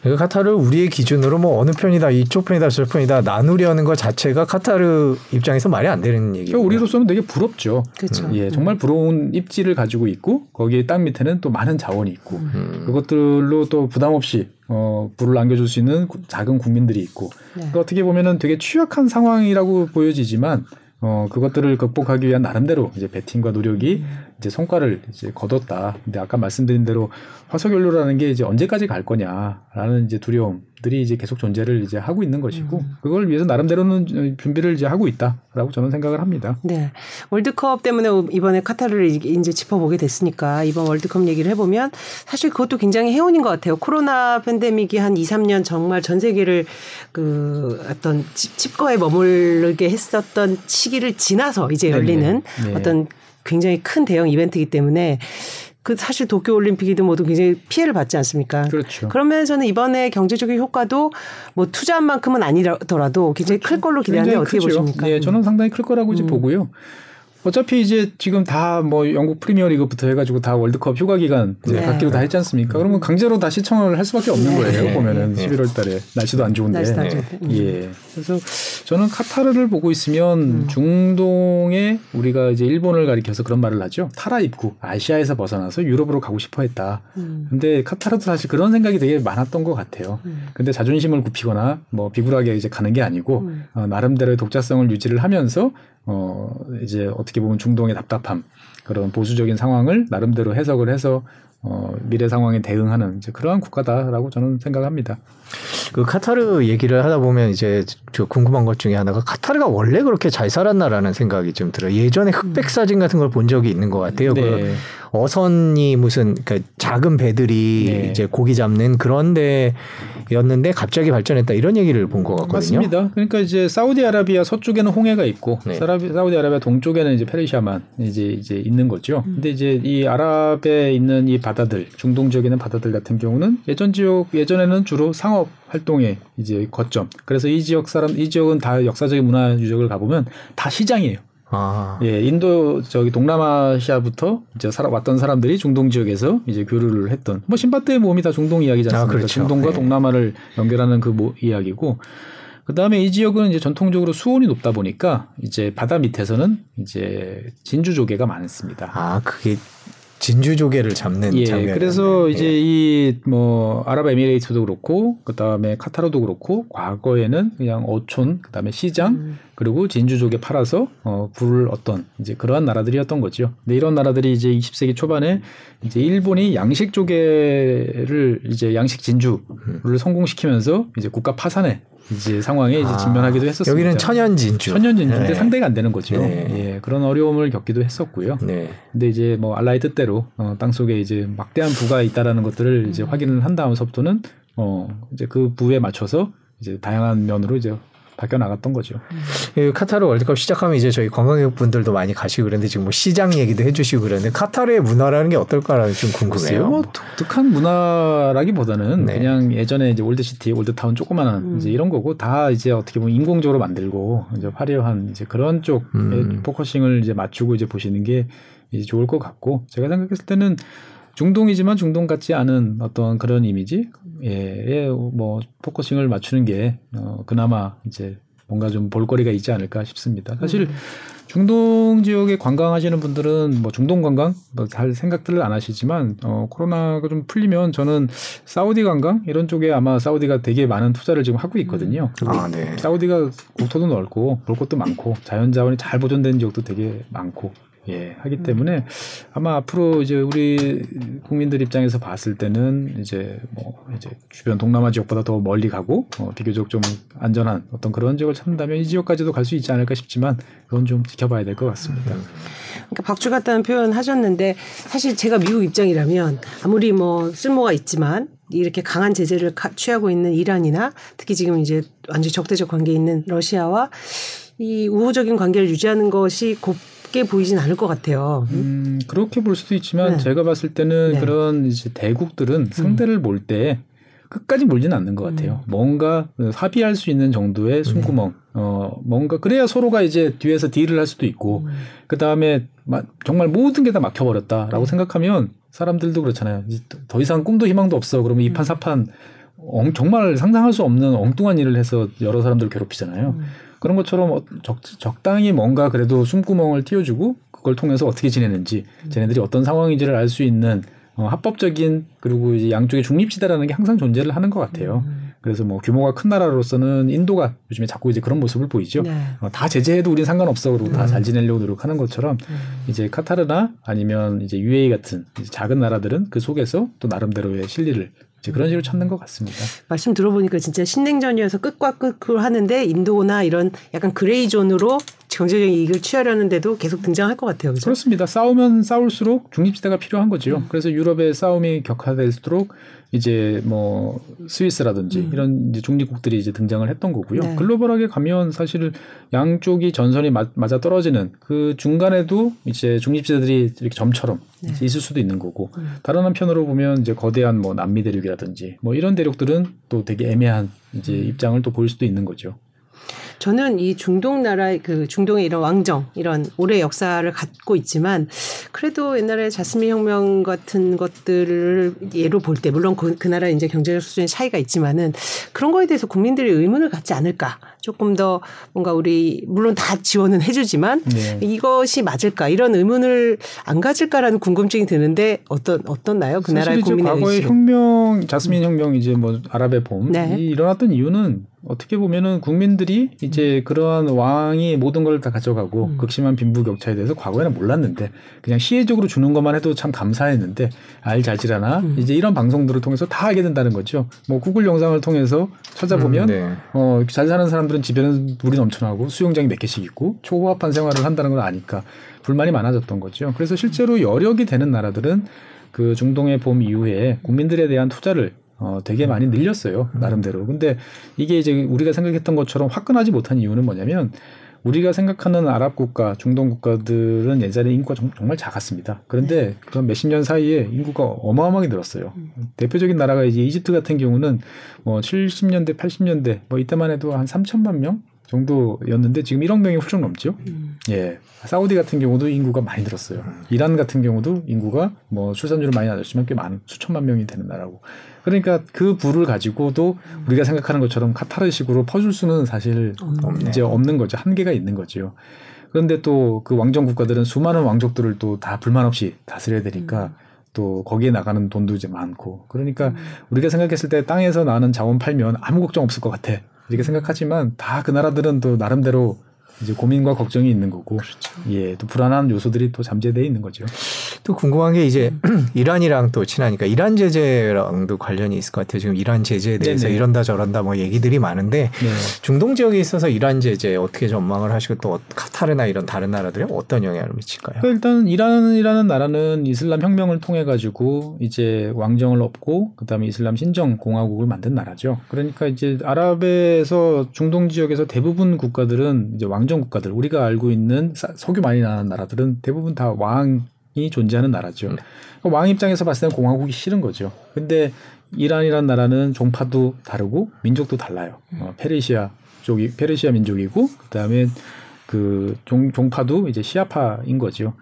Speaker 1: 그러니까 카타르 우리의 기준으로 뭐 어느 편이다 이쪽 편이다 저쪽 편이다 나누려는 것 자체가 카타르 입장에서 말이 안 되는 얘기죠.
Speaker 3: 우리로서는 되게 부럽죠. 그렇죠. 예, 정말 부러운 입지를 가지고 있고 거기에 땅 밑에는 또 많은 자원이 있고 음. 그것들로 또 부담 없이 어, 불을 남겨줄 수 있는 작은 국민들이 있고 네. 그러니까 어떻게 보면은 되게 취약한 상황이라고 보여지지만 어, 그것들을 극복하기 위한 나름대로 이제 배팅과 노력이 음. 이제 성과를 이제 거뒀다. 근데 아까 말씀드린 대로 화석연료라는 게 이제 언제까지 갈 거냐라는 이제 두려움들이 이제 계속 존재를 이제 하고 있는 것이고 음. 그걸 위해서 나름대로는 준비를 이제 하고 있다라고 저는 생각을 합니다.
Speaker 2: 네. 월드컵 때문에 이번에 카타르를 이제 짚어보게 됐으니까 이번 월드컵 얘기를 해보면 사실 그것도 굉장히 해운인 것 같아요. 코로나 팬데믹이 한 2, 3년 정말 전 세계를 그 어떤 칩거에 머물게 했었던 시기를 지나서 이제 열리는 네. 어떤 굉장히 큰 대형 이벤트이기 때문에 그 사실 도쿄 올림픽이든 뭐도 굉장히 피해를 받지 않습니까?
Speaker 3: 그렇죠.
Speaker 2: 그런 면에서는 이번에 경제적인 효과도 뭐 투자한 만큼은 아니더라도 굉장히 그렇죠. 클 걸로 기대하는데 어떻게 크죠. 보십니까?
Speaker 3: 예, 저는 상당히 클 거라고 이제 음. 보고요. 어차피 이제 지금 다 뭐 영국 프리미어리그부터 해가지고 다 월드컵 휴가 기간 네. 갖기로 다 했지 않습니까? 그러면 강제로 다 시청을 할 수밖에 없는 네. 거예요. 네. 보면은 네. 11월달에 날씨도 안 좋은데. 날씨도 안 좋은데. 예. 그래서 저는 카타르를 보고 있으면 음. 중동에 우리가 이제 일본을 가리켜서 그런 말을 하죠. 타라 입구 아시아에서 벗어나서 유럽으로 가고 싶어했다. 음. 근데 카타르도 사실 그런 생각이 되게 많았던 것 같아요. 음. 근데 자존심을 굽히거나 뭐 비굴하게 이제 가는 게 아니고 음. 어, 나름대로의 독자성을 유지를 하면서 어 이제 어떻게 보면 중동의 답답함 그런 보수적인 상황을 나름대로 해석을 해서 어 미래 상황에 대응하는 이제 그러한 국가다라고 저는 생각합니다.
Speaker 1: 그 카타르 얘기를 하다 보면 이제 저 궁금한 것 중에 하나가 카타르가 원래 그렇게 잘 살았나라는 생각이 좀 들어요. 예전에 흑백 사진 같은 걸 본 적이 있는 것 같아요. 네. 그 어선이 무슨 그 작은 배들이 네. 이제 고기 잡는 그런 데였는데 갑자기 발전했다 이런 얘기를 본 것 같거든요.
Speaker 3: 맞습니다. 그러니까 이제 사우디아라비아 서쪽에는 홍해가 있고 네. 사우디아라비아 동쪽에는 이제 페르시아만 이제 이제 있는 거죠. 음. 근데 이제 이 아랍에 있는 이 바다들, 중동 지역에 있는 바다들 같은 경우는 예전 지역 예전에는 주로 상업 활동의 이제 거점. 그래서 이 지역 사람 이 지역은 다 역사적인 문화 유적을 가보면 다 시장이에요. 아. 예, 인도 저기 동남아시아부터 이제 살아 왔던 사람들이 중동 지역에서 이제 교류를 했던 뭐 신바트의 모험이 다 중동? 아, 그렇죠. 중동과 네. 동남아를 연결하는 그 모, 이야기고 그다음에 이 지역은 이제 전통적으로 수온이 높다 보니까 이제 바다 밑에서는 이제 진주 조개가 많습니다.
Speaker 1: 아, 그게 진주 조개를 잡는
Speaker 3: 예, 장면. 그래서 예. 이제 이 뭐 아랍에미레이트도 그렇고 그다음에 카타르도 그렇고 과거에는 그냥 어촌 그다음에 시장 음. 그리고 진주 조개 팔아서 어 부를 어떤 이제 그러한 나라들이었던 거죠. 근데 이런 나라들이 이제 20세기 초반에 이제 일본이 양식 조개를 이제 양식 진주를 음. 성공시키면서 이제 국가 파산에 이제 상황에 이제 아, 직면하기도 했었습니다.
Speaker 1: 여기는 천연 진주.
Speaker 3: 천연 진주인데 네. 상대가 안 되는 거죠. 네. 예, 그런 어려움을 겪기도 했었고요. 네. 근데 이제 뭐 알라의 뜻대로 어, 땅 속에 이제 막대한 부가 있다라는 것들을 이제 음. 확인을 한 다음서부터는 어 이제 그 부에 맞춰서 이제 다양한 면으로 이제 바뀌어 나갔던 거죠.
Speaker 1: 음. 카타르 월드컵 시작하면 이제 저희 관광객 분들도 많이 가시고 그런데 지금 뭐 시장 얘기도 해주시고 그러는데 카타르의 문화라는 게 어떨까라는 좀 궁금해요.
Speaker 3: 뭐 독특한 문화라기보다는 네. 그냥 예전에 이제 old city, old town 조그만한 음. 이제 이런 거고 다 이제 어떻게 보면 인공적으로 만들고 이제 화려한 이제 그런 쪽에 음. focusing을 이제 맞추고 이제 보시는 게 이제 좋을 것 같고 제가 생각했을 때는 중동이지만 중동 같지 않은 어떤 그런 이미지, 예, 뭐 focusing을 맞추는 게 어, 그나마 이제 뭔가 좀 볼거리가 있지 않을까 싶습니다. 사실 음. 중동 지역에 관광하시는 분들은 뭐 중동 관광 뭐 잘 생각들을 안 하시지만 어, 코로나가 좀 풀리면 저는 사우디 관광 이런 쪽에 아마 사우디가 되게 많은 투자를 지금 하고 있거든요. 음. 아, 네. 사우디가 국토도 넓고 볼 것도 많고 자연 자원이 잘 보존된 지역도 되게 많고 예, 하기 때문에 아마 앞으로 이제 우리 국민들 입장에서 봤을 때는 이제 뭐 이제 주변 동남아 지역보다 더 멀리 가고 어, 비교적 좀 안전한 어떤 그런 지역을 찾는다면 이 지역까지도 갈 수 있지 않을까 싶지만 그건 좀 지켜봐야 될 것 같습니다.
Speaker 2: 그러니까 박주 같다는 표현 하셨는데 사실 제가 미국 입장이라면 아무리 뭐 쓸모가 있지만 이렇게 강한 제재를 취하고 있는 이란이나 특히 지금 이제 완전 적대적 관계에 있는 러시아와 이 우호적인 관계를 유지하는 것이 곧 쉽게 보이진 않을 것 같아요.
Speaker 3: 음, 그렇게 볼 수도 있지만 네. 제가 봤을 때는 네. 그런 이제 대국들은 상대를 음. 몰때 끝까지 몰지는 않는 것 같아요. 음. 뭔가 합의할 수 있는 정도의 숨구멍, 네. 어, 뭔가 그래야 서로가 이제 뒤에서 딜을 할 수도 있고, 음. 그 다음에 정말 모든 게 다 막혀버렸다라고 네. 생각하면 사람들도 그렇잖아요. 더 이상 꿈도 희망도 없어. 그러면 이판 음. 사판 엉, 정말 상상할 수 없는 엉뚱한 일을 해서 여러 사람들을 괴롭히잖아요. 음. 그런 것처럼 어, 적, 적당히 뭔가 그래도 숨구멍을 틔워주고 그걸 통해서 어떻게 지내는지 음. 쟤네들이 어떤 상황인지를 알 수 있는 어, 합법적인 그리고 이제 양쪽의 중립지대라는 게 항상 존재를 하는 것 같아요. 음. 그래서 뭐 규모가 큰 나라로서는 인도가 요즘에 자꾸 이제 그런 모습을 보이죠. 네. 어, 다 제재해도 우린 상관없어 그리고 음. 다잘 지내려고 노력하는 것처럼 음. 이제 카타르나 아니면 이제 UAE 같은 이제 작은 나라들은 그 속에서 또 나름대로의 실리를 그런 식으로 찾는 것 같습니다.
Speaker 2: 말씀 들어보니까 진짜 신냉전이어서 끝과 끝을 하는데 인도나 이런 약간 gray zone으로 경제적인 이익을 취하려는데도 계속 등장할 것 같아요.
Speaker 3: 그렇죠? 그렇습니다. 싸우면 싸울수록 중립지대가 필요한 거죠. 음. 그래서 유럽의 싸움이 격화될수록 이제 뭐 스위스라든지 음. 이런 이제 중립국들이 이제 등장을 했던 거고요. 네. 글로벌하게 가면 사실 양쪽이 전선이 맞, 아 떨어지는 그 중간에도 이제 중립지대들이 이렇게 점처럼 네. 있을 수도 있는 거고 음. 다른 한편으로 보면 이제 거대한 뭐 남미 대륙이라든지 뭐 이런 대륙들은 또 되게 애매한 이제 음. 입장을 또 보일 수도 있는 거죠.
Speaker 2: 저는 이 중동 나라 그 중동의 이런 왕정 이런 오래 역사를 갖고 있지만 그래도 옛날에 자스민 혁명 같은 것들을 예로 볼 때 물론 그, 그 나라 이제 경제적 수준의 차이가 있지만은 그런 거에 대해서 국민들이 의문을 갖지 않을까 조금 더 뭔가 우리 물론 다 지원은 해주지만 네. 이것이 맞을까 이런 의문을 안 가질까라는 궁금증이 드는데 어떤 어떻나요 그 나라의 국민의
Speaker 3: 과거의
Speaker 2: 의식.
Speaker 3: 혁명 자스민 혁명 이제 뭐 아랍의 봄 네. 일어났던 이유는 어떻게 보면은 국민들이 이제 음. 그러한 왕이 모든 걸 다 가져가고 음. 극심한 빈부격차에 대해서 과거에는 몰랐는데 그냥 시혜적으로 주는 것만 해도 참 감사했는데 알자지라나 음. 이제 이런 방송들을 통해서 다 알게 된다는 거죠. 뭐 구글 영상을 통해서 찾아보면 음, 네. 어잘 사는 사람들은 집에는 물이 넘쳐나고 수영장이 몇 개씩 있고 초호합한 생활을 한다는 걸 아니까 불만이 많아졌던 거죠. 그래서 실제로 여력이 되는 나라들은 그 중동의 봄 이후에 국민들에 대한 투자를 어, 되게 많이 늘렸어요. 나름대로. 근데 이게 이제 우리가 생각했던 것처럼 화끈하지 못한 이유는 뭐냐면 우리가 생각하는 아랍 국가, 중동 국가들은 예전에 인구가 정 말 작았습니다. 그런데 네. 그 몇십 년 사이에 인구가 어마어마하게 늘었어요. 음. 대표적인 나라가 이제 이집트 같은 경우는 뭐 70년대, 80년대 뭐 이때만 해도 한 3천만 명 정도였는데 지금 1억 명이 훌쩍 넘죠. 음. 예. 사우디 같은 경우도 인구가 많이 늘었어요. 음. 이란 같은 경우도 인구가 뭐 출산율은 많이 낮았지만 꽤 많은 수천만 명이 되는 나라고. 그러니까 그 부를 가지고도 우리가 생각하는 것처럼 카타르식으로 퍼줄 수는 사실 없네. 이제 없는 거죠. 한계가 있는 거죠. 그런데 또 그 왕정 국가들은 수많은 왕족들을 또 다 불만 없이 다스려야 되니까 음. 또 거기에 나가는 돈도 이제 많고 그러니까 음. 우리가 생각했을 때 땅에서 나는 자원 팔면 아무 걱정 없을 것 같아 이렇게 생각하지만 다 그 나라들은 또 나름대로 이제 고민과 걱정이 있는 거고, 그렇죠. 예, 또 불안한 요소들이 또 잠재돼 있는 거죠.
Speaker 1: 또 궁금한 게 이제 음. 이란이랑 또 친하니까 이란 제재랑도 관련이 있을 것 같아요. 지금 이란 제재에 대해서 네네. 이런다 저런다 뭐 얘기들이 많은데 네. 중동 지역에 있어서 이란 제재 어떻게 전망을 하시고 또 카타르나 이런 다른 나라들에 어떤 영향을 미칠까요?
Speaker 3: 그러니까 일단 이란이라는 나라는 이슬람 혁명을 통해 가지고 이제 왕정을 얻고 그다음에 이슬람 신정 공화국을 만든 나라죠. 그러니까 이제 아랍에서 중동 지역에서 대부분 국가들은 이제 왕 왕정 국가들 우리가 알고 있는 석유 많이 나는 나라들은 대부분 다 왕이 존재하는 나라죠. 네. 그러니까 왕 입장에서 봤을 때는 공화국이 싫은 거죠. 근데 이란이란 나라는 종파도 다르고 민족도 달라요. 음. 어, 페르시아 쪽이 페르시아 민족이고 그다음에 그 종, 종파도 이제 시아파인 거죠.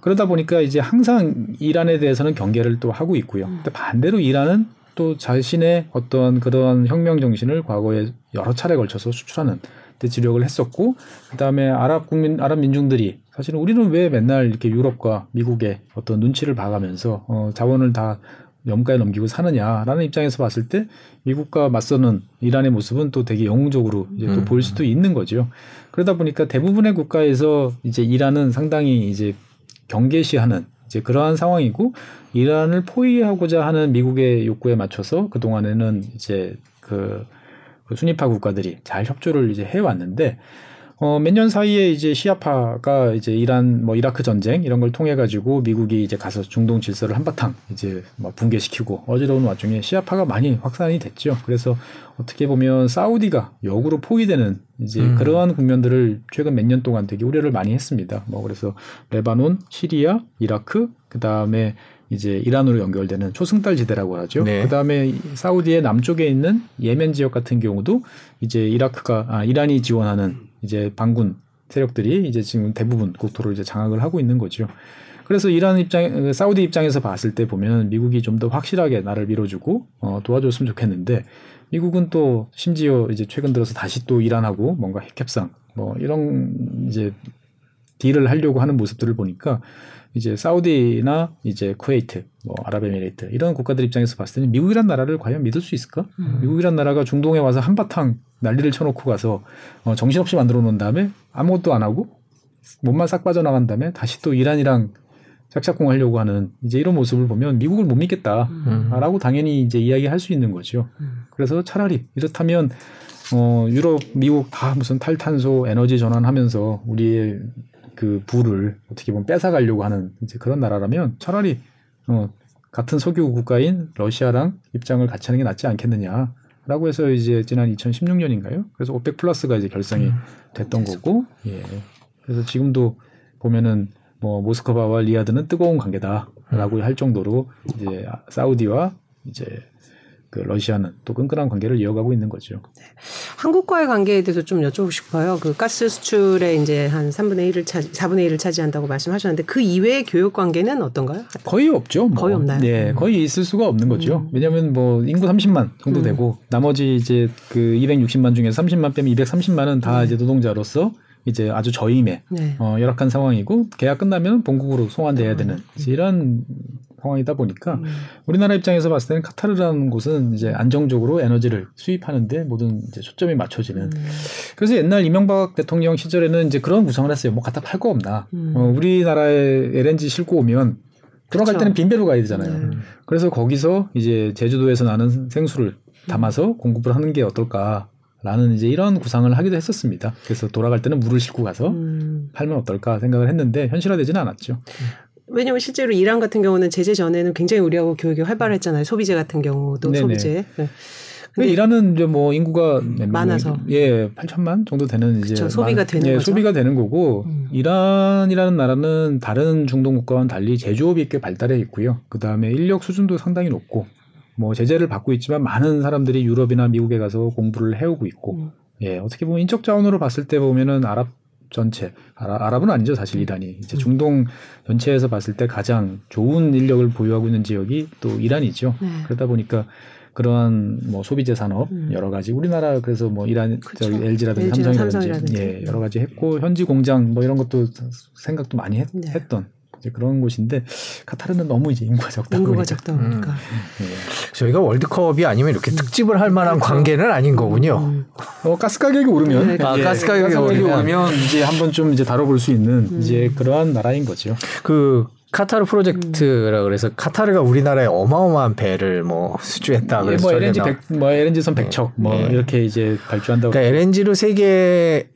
Speaker 3: 그러다 보니까 이제 항상 이란에 대해서는 경계를 또 하고 있고요. 음. 근데 반대로 이란은 또 자신의 어떤 그런 혁명 정신을 과거에 여러 차례 걸쳐서 수출하는 때 지력을 했었고 그다음에 아랍 국민 아랍 민중들이 사실은 우리는 왜 맨날 이렇게 유럽과 미국의 어떤 눈치를 봐가면서 어, 자원을 다 염가에 넘기고 사느냐라는 입장에서 봤을 때 미국과 맞서는 이란의 모습은 또 되게 영웅적으로 이제 또 음. 보일 수도 있는 거죠. 그러다 보니까 대부분의 국가에서 이제 이란은 상당히 이제 경계시하는 이제 그러한 상황이고 이란을 포위하고자 하는 미국의 욕구에 맞춰서 그 동안에는 이제 그, 그 순위파 국가들이 잘 협조를 이제 해왔는데 어, 몇 년 사이에 이제 시아파가 이제 이란 뭐 이라크 전쟁 이런 걸 통해 가지고 미국이 이제 가서 중동 질서를 한바탕 이제 뭐 붕괴시키고 어지러운 와중에 시아파가 많이 확산이 됐죠. 그래서 어떻게 보면 사우디가 역으로 포위되는 이제 음. 그러한 국면들을 최근 몇 년 동안 되게 우려를 많이 했습니다. 뭐 그래서 레바논, 시리아, 이라크, 그 다음에 이제 이란으로 연결되는 초승달 지대라고 하죠. 네. 그다음에 사우디의 남쪽에 있는 예멘 지역 같은 경우도 이제 이라크가 아 이란이 지원하는 이제 반군 세력들이 이제 지금 대부분 국토를 이제 장악을 하고 있는 거죠. 그래서 이란 입장, 사우디 입장에서 봤을 때 보면 미국이 좀 더 확실하게 나를 밀어주고 어, 도와줬으면 좋겠는데 미국은 또 심지어 이제 최근 들어서 다시 또 이란하고 뭔가 핵협상 뭐 이런 이제 딜을 하려고 하는 모습들을 보니까 이제 사우디나 이제 쿠웨이트, 뭐 아랍에미레이트 이런 국가들 입장에서 봤을 때는 미국이란 나라를 과연 믿을 수 있을까? 음. 미국이란 나라가 중동에 와서 한바탕 난리를 쳐놓고 가서 어, 정신없이 만들어 놓은 다음에 아무것도 안 하고 몸만 싹 빠져나간 다음에 다시 또 이란이랑 짝짝꿍 하려고 하는 이제 이런 모습을 보면 미국을 못 믿겠다라고 음. 당연히 이제 이야기할 수 있는 거죠. 음. 그래서 차라리 이렇다면 어, 유럽, 미국 다 무슨 탈탄소 에너지 전환하면서 우리의 그 부를 어떻게 보면 뺏어가려고 하는 이제 그런 나라라면 차라리 어, 같은 석유 국가인 러시아랑 입장을 같이 하는 게 낫지 않겠느냐. 라고 해서 이제 지난 2016년인가요? 그래서 오펙 플러스가 이제 결성이 음, 됐던 거고, 예. 그래서 지금도 보면은 뭐 모스크바와 리아드는 뜨거운 관계다라고 음. 할 정도로 이제 사우디와 이제 그 러시아는 또 끈끈한 관계를 이어가고 있는 거죠. 네.
Speaker 2: 한국과의 관계에 대해서 좀 여쭤보고 싶어요. 그 가스 수출에 이제 한 3분의 1을 차지, 4분의 1을 차지한다고 말씀하셨는데 그 이외의 교육 관계는 어떤가요?
Speaker 3: 거의 없죠. 뭐.
Speaker 2: 거의 없나요?
Speaker 3: 네, 음. 거의 있을 수가 없는 거죠. 음. 왜냐하면 뭐 인구 30만 정도 음. 되고 나머지 이제 그 260만 중에서 30만 빼면 230만은 다 네. 이제 노동자로서 이제 아주 저임에 네. 어, 열악한 상황이고 계약 끝나면 본국으로 송환돼야 되는 음. 이런 상황이다 보니까 음. 우리나라 입장에서 봤을 때는 카타르라는 곳은 이제 안정적으로 에너지를 수입하는데 모든 이제 초점이 맞춰지는. 음. 그래서 옛날 이명박 대통령 시절에는 이제 그런 구성을 했어요. 뭐 갖다 팔 거 없나. 음. 어, 우리나라에 LNG 싣고 오면 들어갈 때는 빈 배로 가야 되잖아요. 음. 그래서 거기서 이제 제주도에서 나는 생수를 담아서 공급을 하는 게 어떨까. 라는 이제 이런 구상을 하기도 했었습니다. 그래서 돌아갈 때는 물을 싣고 가서 음. 팔면 어떨까 생각을 했는데 현실화되지는 않았죠.
Speaker 2: 왜냐하면 실제로 이란 같은 경우는 제재 전에는 굉장히 우리하고 교육이 활발했잖아요. 소비재 같은 경우도 네네. 소비재. 네.
Speaker 3: 근데 이란은 이제 뭐 인구가
Speaker 2: 많아서
Speaker 3: 예 8천만 정도 되는 이제
Speaker 2: 그쵸, 소비가 되는
Speaker 3: 예,
Speaker 2: 거죠.
Speaker 3: 소비가 되는 거고 음. 이란이라는 나라는 다른 중동 국가와는 달리 제조업이 꽤 발달해 있고요. 그 다음에 인력 수준도 상당히 높고 뭐 제재를 받고 있지만 많은 사람들이 유럽이나 미국에 가서 공부를 해오고 있고 음. 예 어떻게 보면 인적 자원으로 봤을 때 보면은 아랍 전체 아라, 랍은 아니죠 사실 음. 이란이 이제 음. 중동 전체에서 봤을 때 가장 좋은 인력을 보유하고 있는 지역이 또 이란이죠 네. 그러다 보니까 그러한 뭐 소비재 산업 음. 여러 가지 우리나라 그래서 뭐 이란 그렇죠. 저기 LG라든지 삼성이라든지, 삼성이라든지, 예 여러 가지 했고 현지 공장 뭐 이런 것도 생각도 많이 했, 네. 했던 이제 그런 곳인데 카타르는 너무 이제 인구가 적다
Speaker 2: 인구가 적다 보니까 음.
Speaker 1: 네. 저희가 월드컵이 아니면 이렇게 음. 특집을 할 만한 그렇죠. 관계는 아닌 거군요. 음.
Speaker 3: 어, 가스 가격이 오르면
Speaker 1: 네. 아, 예, 가스 가격이, 가격이 오르면
Speaker 3: 이제 한번 좀 이제 다뤄볼 수 있는 음. 이제 그러한 나라인 거죠.
Speaker 1: 그 카타르 프로젝트라 그래서 카타르가 우리나라에 어마어마한 배를 뭐 수주했다.
Speaker 3: 예, 뭐 LNG 100, 뭐 LNG 선 100척 뭐 네. 이렇게 이제 발주한다고.
Speaker 1: 그러니까 LNG로 세계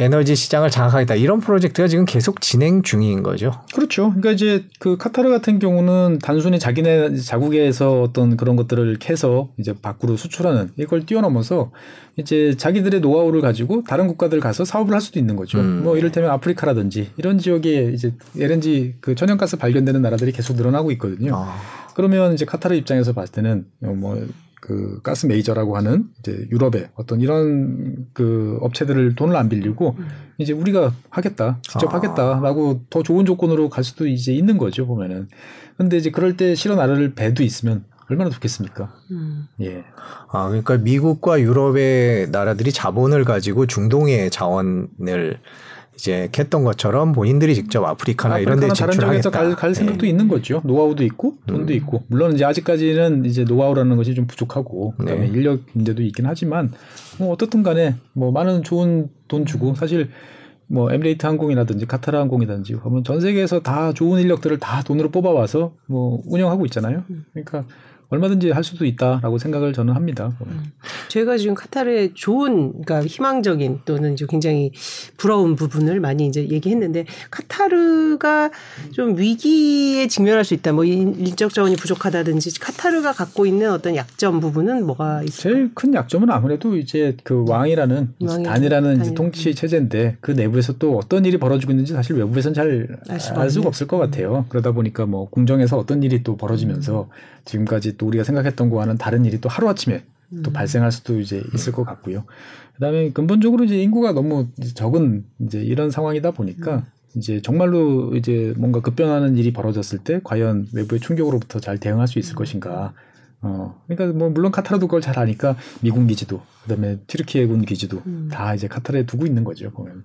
Speaker 1: 에너지 시장을 장악하겠다 이런 프로젝트가 지금 계속 진행 중인 거죠.
Speaker 3: 그렇죠. 그러니까 이제 그 카타르 같은 경우는 단순히 자기네 자국에서 어떤 그런 것들을 캐서 이제 밖으로 수출하는 이걸 뛰어넘어서 이제 자기들의 노하우를 가지고 다른 국가들 가서 사업을 할 수도 있는 거죠. 음. 뭐 이를테면 아프리카라든지 이런 지역에 이제 LNG 그 천연가스 발견되는 나라들이 계속 늘어나고 있거든요. 아. 그러면 이제 카타르 입장에서 봤을 때는 뭐 그 가스 메이저라고 하는 이제 유럽의 어떤 이런 그 업체들을 돈을 안 빌리고 음. 이제 우리가 하겠다 직접 아. 하겠다라고 더 좋은 조건으로 갈 수도 이제 있는 거죠 보면은 근데 이제 그럴 때 실어 나를 배도 있으면 얼마나 좋겠습니까? 음.
Speaker 1: 예. 아 그러니까 미국과 유럽의 나라들이 자본을 가지고 중동의 자원을 이제 캤던 것처럼 본인들이 직접 아프리카나 이런 데 진출하겠다.
Speaker 3: 갈, 갈 생각도 네. 있는 거죠. 노하우도 있고 돈도 음. 있고 물론 이제 아직까지는 이제 노하우라는 것이 좀 부족하고 그다음에 네. 인력 문제도 있긴 하지만 뭐 어떻든 간에 뭐 많은 좋은 돈 주고 사실 뭐 에미레이트 항공이라든지 카타르 항공이든지 하면 전 세계에서 다 좋은 인력들을 다 돈으로 뽑아와서 뭐 운영하고 있잖아요. 음. 그러니까 얼마든지 할 수도 있다라고 생각을 저는 합니다. 음.
Speaker 2: 저희가 지금 카타르의 좋은, 그러니까 희망적인 또는 이제 굉장히 부러운 부분을 많이 이제 얘기했는데 카타르가 좀 위기에 직면할 수 있다. 뭐 인적 자원이 부족하다든지 카타르가 갖고 있는 어떤 약점 부분은 뭐가 있어요?
Speaker 3: 제일 큰 약점은 아무래도 이제 그 왕이라는 단이라는 이제 통치 체제인데 그 내부에서 또 어떤 일이 벌어지고 있는지 사실 외부에서는 잘알 수가 없을 것 같아요. 그러다 보니까 뭐 궁정에서 어떤 일이 또 벌어지면서 음. 지금까지 또 우리가 생각했던 거와는 다른 일이 또 하루아침에 음. 또 발생할 수도 이제 있을 것 같고요. 그다음에 근본적으로 이제 인구가 너무 적은 이제 이런 상황이다 보니까 음. 이제 정말로 이제 뭔가 급변하는 일이 벌어졌을 때 과연 외부의 충격으로부터 잘 대응할 수 있을 음. 것인가. 어, 그러니까 뭐 물론 카타르도 그걸 잘 아니까 미군 기지도 그다음에 튀르키예군 기지도 음. 다 이제 카타르에 두고 있는 거죠 보면.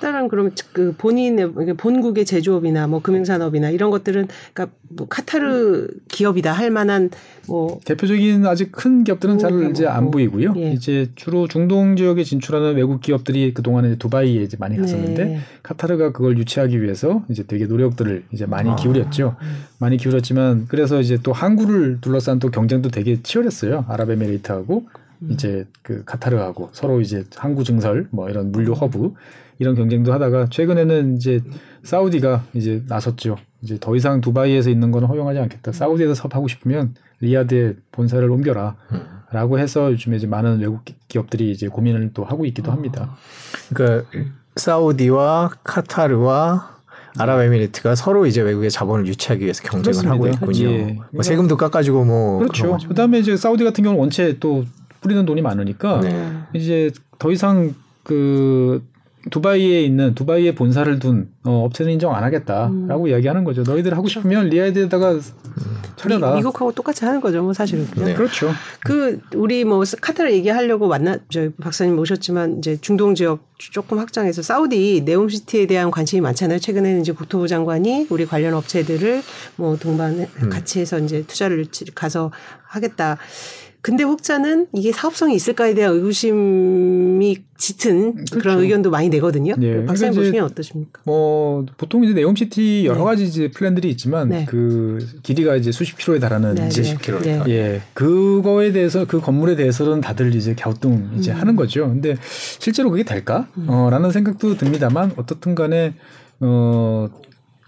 Speaker 2: 카타르는 그럼 그 본인의 본국의 제조업이나 뭐 금융산업이나 이런 것들은 그러니까 뭐 카타르 기업이다 할 만한 뭐
Speaker 3: 대표적인 아직 큰 기업들은 잘 이제 안 보이고요. 예. 이제 주로 중동 지역에 진출하는 외국 기업들이 그 동안에 두바이에 이제 많이 갔었는데 네. 카타르가 그걸 유치하기 위해서 이제 되게 노력들을 이제 많이 아. 기울였죠. 음. 많이 기울였지만 그래서 이제 또 항구를 둘러싼 또 경쟁도 되게 치열했어요. 아랍에미레이트하고 음. 이제 그 카타르하고 서로 이제 항구 증설 뭐 이런 물류 허브 이런 경쟁도 하다가 최근에는 이제 사우디가 이제 나섰죠. 이제 더 이상 두바이에서 있는 건 허용하지 않겠다. 사우디에서 사업하고 싶으면 리야드에 본사를 옮겨라. 라고 해서 요즘에 이제 많은 외국 기업들이 이제 고민을 또 하고 있기도 합니다.
Speaker 1: 그러니까 사우디와 카타르와 아랍에미리트가 서로 이제 외국의 자본을 유치하기 위해서 경쟁을 그렇습니다. 하고 있군요. 예. 뭐 세금도 깎아주고 뭐
Speaker 3: 그렇죠. 그다음에 이제 사우디 같은 경우는 원체 또 뿌리는 돈이 많으니까 네. 이제 더 이상 그 두바이에 있는 두바이에 본사를 둔 어, 업체는 인정 안 하겠다라고 음. 이야기하는 거죠. 너희들 하고. 싶으면 리아드에다가 차려라.
Speaker 2: 미, 국하고 똑같이 하는 거죠, 뭐 사실은.
Speaker 3: 네. 그렇죠.
Speaker 2: 그 우리 뭐 카타르 얘기하려고 만나 저 박사님 모셨지만 이제 중동 지역 조금 확장해서 사우디 네옴시티에 대한 관심이 많잖아요. 최근에는 이제 국토부 장관이 우리 관련 업체들을 뭐 동반 음. 같이 해서 이제 투자를 가서 하겠다. 근데 혹자는 이게 사업성이 있을까에 대한 의구심이 짙은 그렇죠. 그런 의견도 많이 내거든요. 네. 박사님 보시기엔 어떠십니까?
Speaker 3: 뭐 보통 이제 네옴시티 여러 네. 가지 이제 플랜들이 있지만 네. 그 길이가 이제 수십 킬로에 달하는 네.
Speaker 1: 수십 킬로. 네.
Speaker 3: 예, 그거에 대해서 그 건물에 대해서는 다들 이제 갸우뚱 이제 음. 하는 거죠. 근데 실제로 그게 될까? 음. 어 라는 생각도 듭니다만 어떻든 간에 어.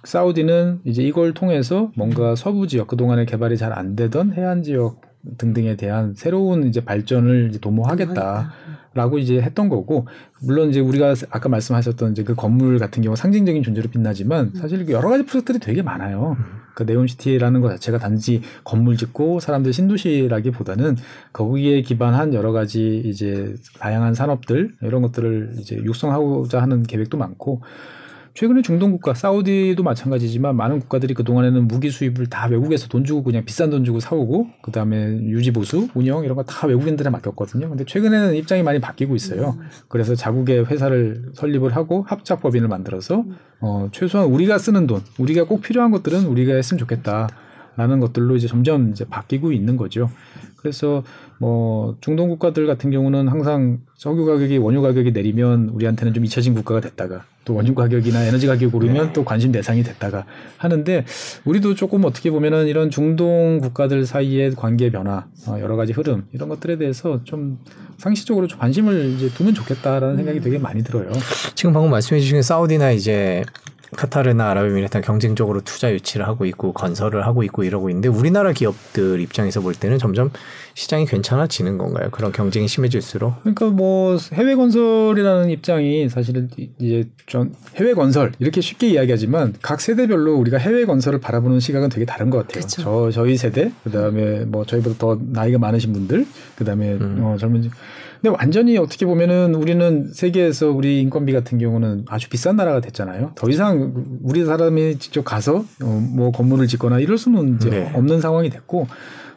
Speaker 3: 사우디는 이제 이걸 통해서 뭔가 서부 지역 그동안에 개발이 잘 안 되던 해안 지역 등등에 대한 새로운 이제 발전을 이제 도모하겠다라고 이제 했던 거고 물론 이제 우리가 아까 말씀하셨던 이제 그 건물 같은 경우 상징적인 존재로 빛나지만 음. 사실 여러 가지 프로젝트들이 되게 많아요. 음. 그 네온시티라는 것 자체가 단지 건물 짓고 사람들 신도시라기보다는 거기에 기반한 여러 가지 이제 다양한 산업들 이런 것들을 이제 육성하고자 하는 계획도 많고 최근에 중동 국가 사우디도 마찬가지지만 많은 국가들이 그 동안에는 무기 수입을 다 외국에서 돈 주고 그냥 비싼 돈 주고 사오고 그 다음에 유지 보수 운영 이런 거 다 외국인들에 맡겼거든요. 근데 최근에는 입장이 많이 바뀌고 있어요. 그래서 자국의 회사를 설립을 하고 합작법인을 만들어서 어 최소한 우리가 쓰는 돈, 우리가 꼭 필요한 것들은 우리가 했으면 좋겠다. 라는 것들로 이제 점점 이제 바뀌고 있는 거죠. 그래서 뭐 중동 국가들 같은 경우는 항상 석유 가격이 원유 가격이 내리면 우리한테는 좀 잊혀진 국가가 됐다가 또 원유 가격이나 에너지 가격이 오르면 네. 또 관심 대상이 됐다가 하는데 우리도 조금 어떻게 보면은 이런 중동 국가들 사이의 관계 변화 어, 여러 가지 흐름 이런 것들에 대해서 좀 상시적으로 좀 관심을 이제 두면 좋겠다라는 생각이 되게 많이 들어요.
Speaker 1: 지금 방금 말씀해 주신 사우디나 이제 카타르나 아랍에미리트는 경쟁적으로 투자 유치를 하고 있고 건설을 하고 있고 이러고 있는데 우리나라 기업들 입장에서 볼 때는 점점 시장이 괜찮아지는 건가요? 그런 경쟁이 심해질수록?
Speaker 3: 그러니까 뭐 해외 건설이라는 입장이 사실은 이제 전 해외 건설 이렇게 쉽게 이야기하지만 각 세대별로 우리가 해외 건설을 바라보는 시각은 되게 다른 것 같아요. 그쵸. 저 저희 세대 그다음에 뭐 저희보다 더 나이가 많으신 분들 그다음에 음. 어 젊은 근데 완전히 어떻게 보면은 우리는 세계에서 우리 인건비 같은 경우는 아주 비싼 나라가 됐잖아요. 더 이상 우리 사람이 직접 가서 어, 뭐 건물을 짓거나 이럴 수는 이제 네. 없는 상황이 됐고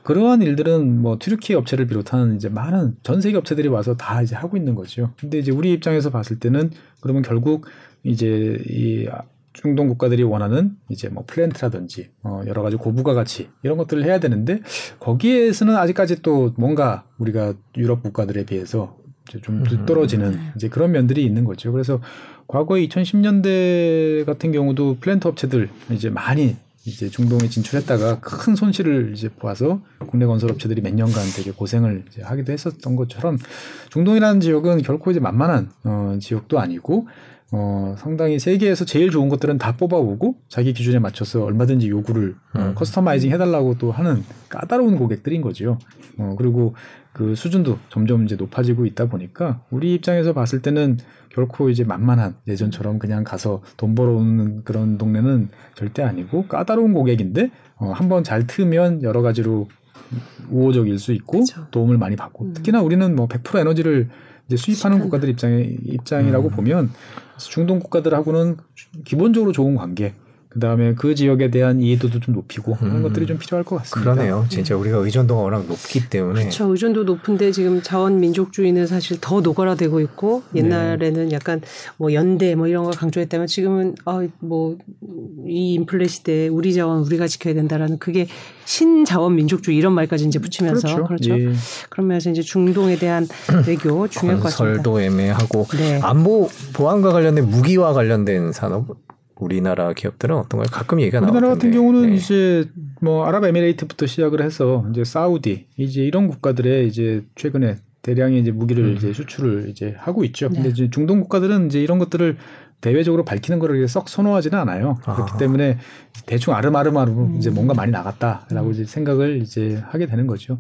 Speaker 3: 그러한 일들은 뭐 튀르키 업체를 비롯한 이제 많은 전 세계 업체들이 와서 다 이제 하고 있는 거죠. 근데 이제 우리 입장에서 봤을 때는 그러면 결국 이제 이 중동 국가들이 원하는 이제 뭐 플랜트라든지 어 여러 가지 고부가 가치 이런 것들을 해야 되는데 거기에서는 아직까지 또 뭔가 우리가 유럽 국가들에 비해서 좀 뒤떨어지는 음. 이제 그런 면들이 있는 거죠. 그래서 과거에 2010년대 같은 경우도 플랜트 업체들 이제 많이 이제 중동에 진출했다가 큰 손실을 이제 보아서 국내 건설 업체들이 몇 년간 되게 고생을 이제 하기도 했었던 것처럼 중동이라는 지역은 결코 이제 만만한 어 지역도 아니고 어, 상당히 세계에서 제일 좋은 것들은 다 뽑아오고 자기 기준에 맞춰서 얼마든지 요구를 어, 음. 커스터마이징 해달라고 또 하는 까다로운 고객들인 거죠. 어, 그리고 그 수준도 점점 이제 높아지고 있다 보니까 우리 입장에서 봤을 때는 결코 이제 만만한 예전처럼 그냥 가서 돈 벌어오는 그런 동네는 절대 아니고 까다로운 고객인데 어, 한번 잘 트면 여러 가지로 우호적일 수 있고 그쵸. 도움을 많이 받고 음. 특히나 우리는 뭐 100% 에너지를 이제 수입하는 국가들 입장에 입장이라고 음. 보면 중동 국가들하고는 기본적으로 좋은 관계 그 다음에 그 지역에 대한 이해도도 좀 높이고 그런 음. 것들이 좀 필요할 것 같습니다.
Speaker 1: 그러네요. 진짜 우리가 의존도가 워낙 높기 때문에.
Speaker 2: 그렇죠. 의존도 높은데 지금 자원 민족주의는 사실 더 노골화되고 있고 옛날에는 네. 약간 뭐 연대 뭐 이런 걸 강조했다면 지금은 아 뭐 이 인플레 시대에 우리 자원 우리가 지켜야 된다라는 그게 신자원 민족주의 이런 말까지 이제 붙이면서 그렇죠. 그렇죠? 예. 그러면서 이제 중동에 대한 외교 중요할 것 같습니다.
Speaker 1: 설도 애매하고 네. 안보 보안과 관련된 무기와 관련된 산업 우리나라 기업들은 어떤 걸 가끔 얘기가 나오는데
Speaker 3: 우리나라 같은 경우는 네. 이제 뭐 아랍에미레이트부터 시작을 해서 이제 사우디 이제 이런 국가들의 이제 최근에 대량의 이제 무기를 음. 이제 수출을 이제 하고 있죠. 네. 근데 이제 중동 국가들은 이제 이런 것들을 대외적으로 밝히는 거를 썩 선호하지는 않아요. 아. 그렇기 때문에 대충 아름아름아름 음. 이제 뭔가 많이 나갔다라고 음. 이제 생각을 이제 하게 되는 거죠.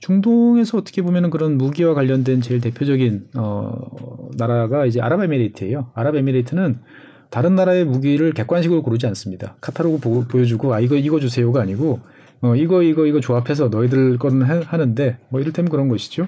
Speaker 3: 중동에서 어떻게 보면은 그런 무기와 관련된 제일 대표적인 어 나라가 이제 아랍에미레이트예요. 아랍에미레이트는 다른 나라의 무기를 객관식으로 고르지 않습니다. 카탈로그 보, 보여주고 아 이거 이거 주세요가 아니고 어 이거 이거 이거 조합해서 너희들 거는 하는데 뭐 이를테면 그런 것이죠.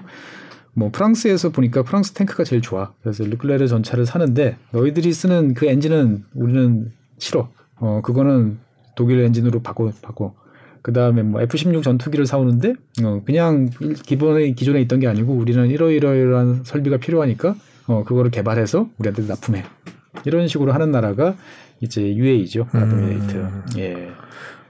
Speaker 3: 뭐 프랑스에서 보니까 프랑스 탱크가 제일 좋아. 그래서 르클레르 전차를 사는데 너희들이 쓰는 그 엔진은 우리는 싫어. 어 그거는 독일 엔진으로 바꿔 바꿔. 그 다음에 뭐 F-16 전투기를 사오는데 어 그냥 기본에 기존에 있던 게 아니고 우리는 이러이러이러한 설비가 필요하니까 어 그거를 개발해서 우리한테 납품해. 이런 식으로 하는 나라가 이제 UAE죠. 아랍에미레이트. 음. 예.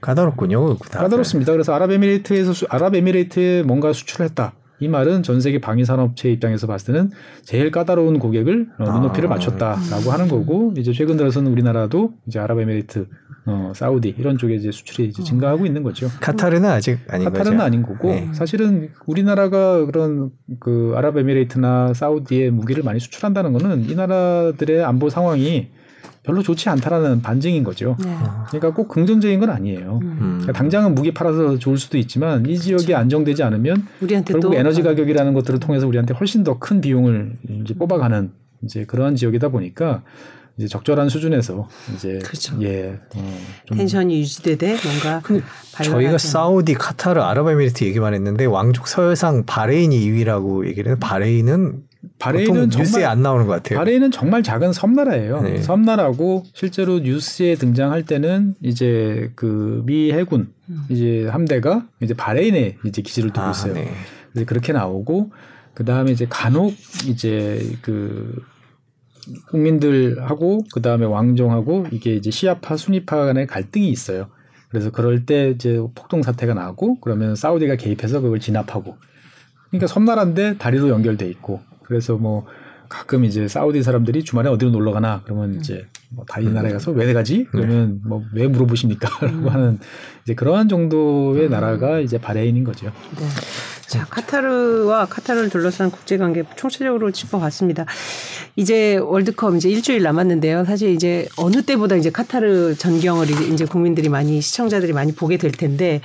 Speaker 1: 까다롭군요.
Speaker 3: 까다롭습니다. 그래서 아랍에미레이트에서 수, 아랍에미레이트에 뭔가 수출을 했다. 이 말은 전 세계 방위 산업체 입장에서 봤을 때는 제일 까다로운 고객을 어, 눈높이를 아. 맞췄다라고 하는 거고 이제 최근 들어서는 우리나라도 이제 아랍에미레이트, 어, 사우디 이런 쪽에 이제 수출이 이제 증가하고 있는 거죠.
Speaker 1: 카타르는 아직 아닌
Speaker 3: 카타르는
Speaker 1: 거죠.
Speaker 3: 아닌 거고 네. 사실은 우리나라가 그런 그 아랍에미레이트나 사우디에 무기를 많이 수출한다는 거는 이 나라들의 안보 상황이 별로 좋지 않다라는 반증인 거죠. 네. 그러니까 꼭 긍정적인 건 아니에요. 음. 그러니까 당장은 무기 팔아서 좋을 수도 있지만 이 지역이 그렇죠. 안정되지 않으면 결국 에너지 가격이라는 것들을 통해서 우리한테 훨씬 더 큰 비용을 이제 뽑아가는 이제 그러한 지역이다 보니까 이제 적절한 수준에서 이제
Speaker 2: 그렇죠. 예 어, tension이 유지되되 뭔가
Speaker 1: 저희가 사우디, 카타르, 아랍에미리트 얘기만 했는데 왕족 서열상 바레인이 2위라고 얘기를 해요. 바레인은 바레인은 뉴스에 안 나오는 것 같아요.
Speaker 3: 바레인은 정말 작은 섬나라예요. 네. 섬나라고 실제로 뉴스에 등장할 때는 이제 그 미 해군 음. 이제 함대가 이제 바레인에 이제 기지를 두고 아, 있어요. 네. 이제 그렇게 나오고 그 다음에 이제 간혹 이제 그 국민들하고 그 다음에 왕정하고 이게 이제 시아파 순위파 간의 갈등이 있어요. 그래서 그럴 때 이제 폭동 사태가 나고 그러면 사우디가 개입해서 그걸 진압하고 그러니까 섬나라인데 다리로 연결돼 있고 그래서 뭐 가끔 이제 사우디 사람들이 주말에 어디로 놀러 가나 그러면 음. 이제 뭐 다른 나라에 가서 왜 가지? 네. 그러면 뭐 왜 물어보십니까? 라고 음. 하는 이제 그러한 정도의 음. 나라가 이제 바레인인 거죠. 네.
Speaker 2: 자, 카타르와 카타르를 둘러싼 국제 관계 총체적으로 짚어봤습니다. 이제 월드컵 이제 일주일 남았는데요. 사실 이제 어느 때보다 이제 카타르 전경을 이제 국민들이 많이 시청자들이 많이 보게 될 텐데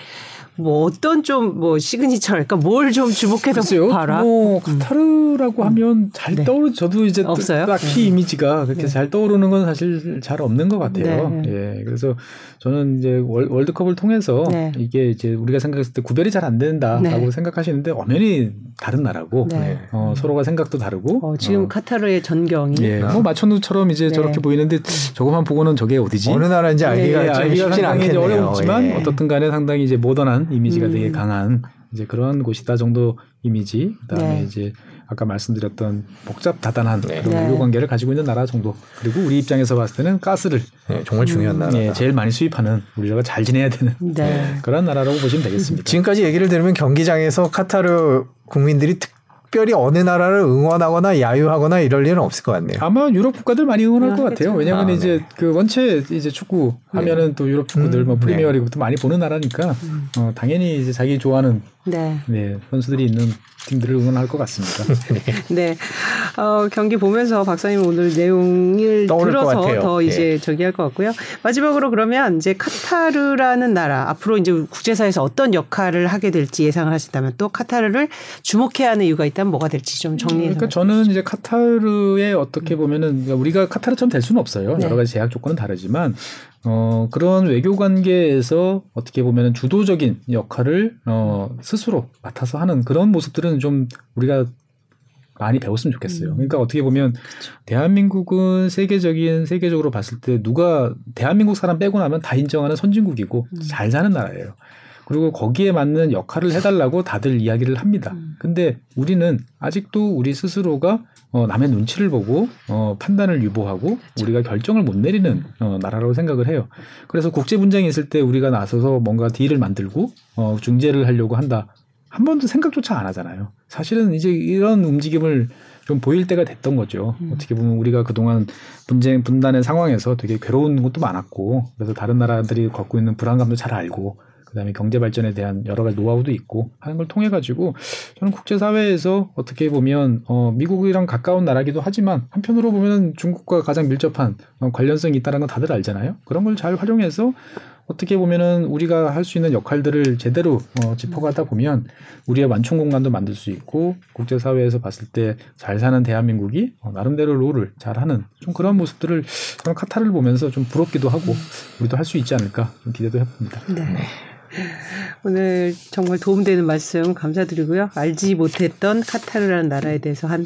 Speaker 2: 뭐 어떤 좀 뭐 시그니처랄까 뭘 좀 주목해서 글쎄요. 봐라.
Speaker 3: 뭐 카타르라고 음. 하면 잘 네. 떠오르 저도 이제 없어요? 딱히 네. 이미지가 그렇게 네. 잘 떠오르는 건 사실 잘 없는 것 같아요. 네. 예. 그래서 저는 이제 월, 드컵을 통해서 네. 이게 이제 우리가 생각했을 때 구별이 잘 안 된다라고 네. 생각하시는데 엄연히 다른 나라고 어, 서로가 생각도 다르고
Speaker 2: 어, 지금
Speaker 3: 어.
Speaker 2: 카타르의 전경이
Speaker 3: 예. 뭐 마천루처럼 이제 저렇게 보이는데 저것만 보고는 저게 어디지?
Speaker 1: 어느 나라인지 알기가 예, 알기가 상당히
Speaker 3: 어렵지만 예. 어떻든 간에 상당히 이제 모던한 이미지가 음. 되게 강한 이제 그런 곳이다 정도 이미지. 그다음에 네. 이제 아까 말씀드렸던 복잡 다단한 네. 그런 우호 관계를 가지고 있는 나라 정도. 그리고 우리 입장에서 봤을 때는 가스를
Speaker 1: 네, 정말 중요한 음. 나라. 네,
Speaker 3: 제일 많이 수입하는 우리가 잘 지내야 되는 네. 그런 나라라고 보시면 되겠습니다.
Speaker 1: 지금까지 얘기를 들으면 경기장에서 카타르 국민들이 특 특별히 어느 나라를 응원하거나 야유하거나 이럴 일은 없을 것 같네요.
Speaker 3: 아마 유럽 국가들 많이 응원할 아, 것 같아요. 왜냐하면 아, 이제 네. 그 원체 이제 축구 하면은 네. 또 유럽 축구들 뭐 음, 뭐 프리미어리그도 네. 많이 보는 나라니까 음. 어, 당연히 이제 자기 좋아하는 네. 네 선수들이 있는 팀들을 응원할 것 같습니다.
Speaker 2: 네. 어, 경기 보면서 박사님 오늘 내용을 들어서 더 이제 네. 저기 할 것 같고요. 마지막으로 그러면 이제 카타르라는 나라 앞으로 이제 국제사에서 어떤 역할을 하게 될지 예상을 하신다면 또 카타르를 주목해야 하는 이유가 있다면 뭐가 될지 좀 정리해서.
Speaker 3: 그러니까 저는 이제 카타르에 어떻게 보면은 우리가 카타르처럼 될 수는 없어요. 네. 여러 가지 제약 조건은 다르지만 어, 그런 외교 관계에서 어떻게 보면 주도적인 역할을 어, 스스로 맡아서 하는 그런 모습들은 좀 우리가 많이 배웠으면 좋겠어요. 음. 그러니까 어떻게 보면 그렇죠. 대한민국은 세계적인 세계적으로 봤을 때 누가 대한민국 사람 빼고 나면 다 인정하는 선진국이고 음. 잘 사는 나라예요. 그리고 거기에 맞는 역할을 해달라고 다들 이야기를 합니다. 음. 근데 우리는 아직도 우리 스스로가 어, 남의 눈치를 보고 어, 판단을 유보하고 그렇죠. 우리가 결정을 못 내리는 어, 나라라고 생각을 해요. 그래서 국제 분쟁이 있을 때 우리가 나서서 뭔가 딜을 만들고 어, 중재를 하려고 한다. 한 번도 생각조차 안 하잖아요. 사실은 이제 이런 움직임을 좀 보일 때가 됐던 거죠. 음. 어떻게 보면 우리가 그동안 분쟁 분단의 상황에서 되게 괴로운 것도 많았고 그래서 다른 나라들이 갖고 있는 불안감도 잘 알고 그다음에 경제 발전에 대한 여러 가지 노하우도 있고 하는 걸 통해 가지고 저는 국제 사회에서 어떻게 보면 어 미국이랑 가까운 나라기도 하지만 한편으로 보면 중국과 가장 밀접한 어, 관련성이 있다는 건 다들 알잖아요. 그런 걸 잘 활용해서 어떻게 보면은 우리가 할 수 있는 역할들을 제대로 어, 짚어가다 보면 우리의 완충 공간도 만들 수 있고 국제 사회에서 봤을 때 잘 사는 대한민국이 어, 나름대로 롤을 잘하는 좀 그런 모습들을 저는 카타르를 보면서 좀 부럽기도 하고 우리도 할 수 있지 않을까 좀 기대도 해봅니다. 네.
Speaker 2: 오늘 정말 도움되는 말씀 감사드리고요. 알지 못했던 카타르라는 나라에 대해서 한,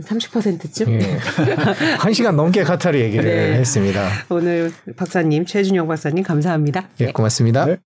Speaker 2: 30%쯤? 예.
Speaker 1: 한 시간 넘게 카타르 얘기를 네. 했습니다.
Speaker 2: 오늘 박사님, 최준영 박사님 감사합니다.
Speaker 1: 예, 고맙습니다. 네.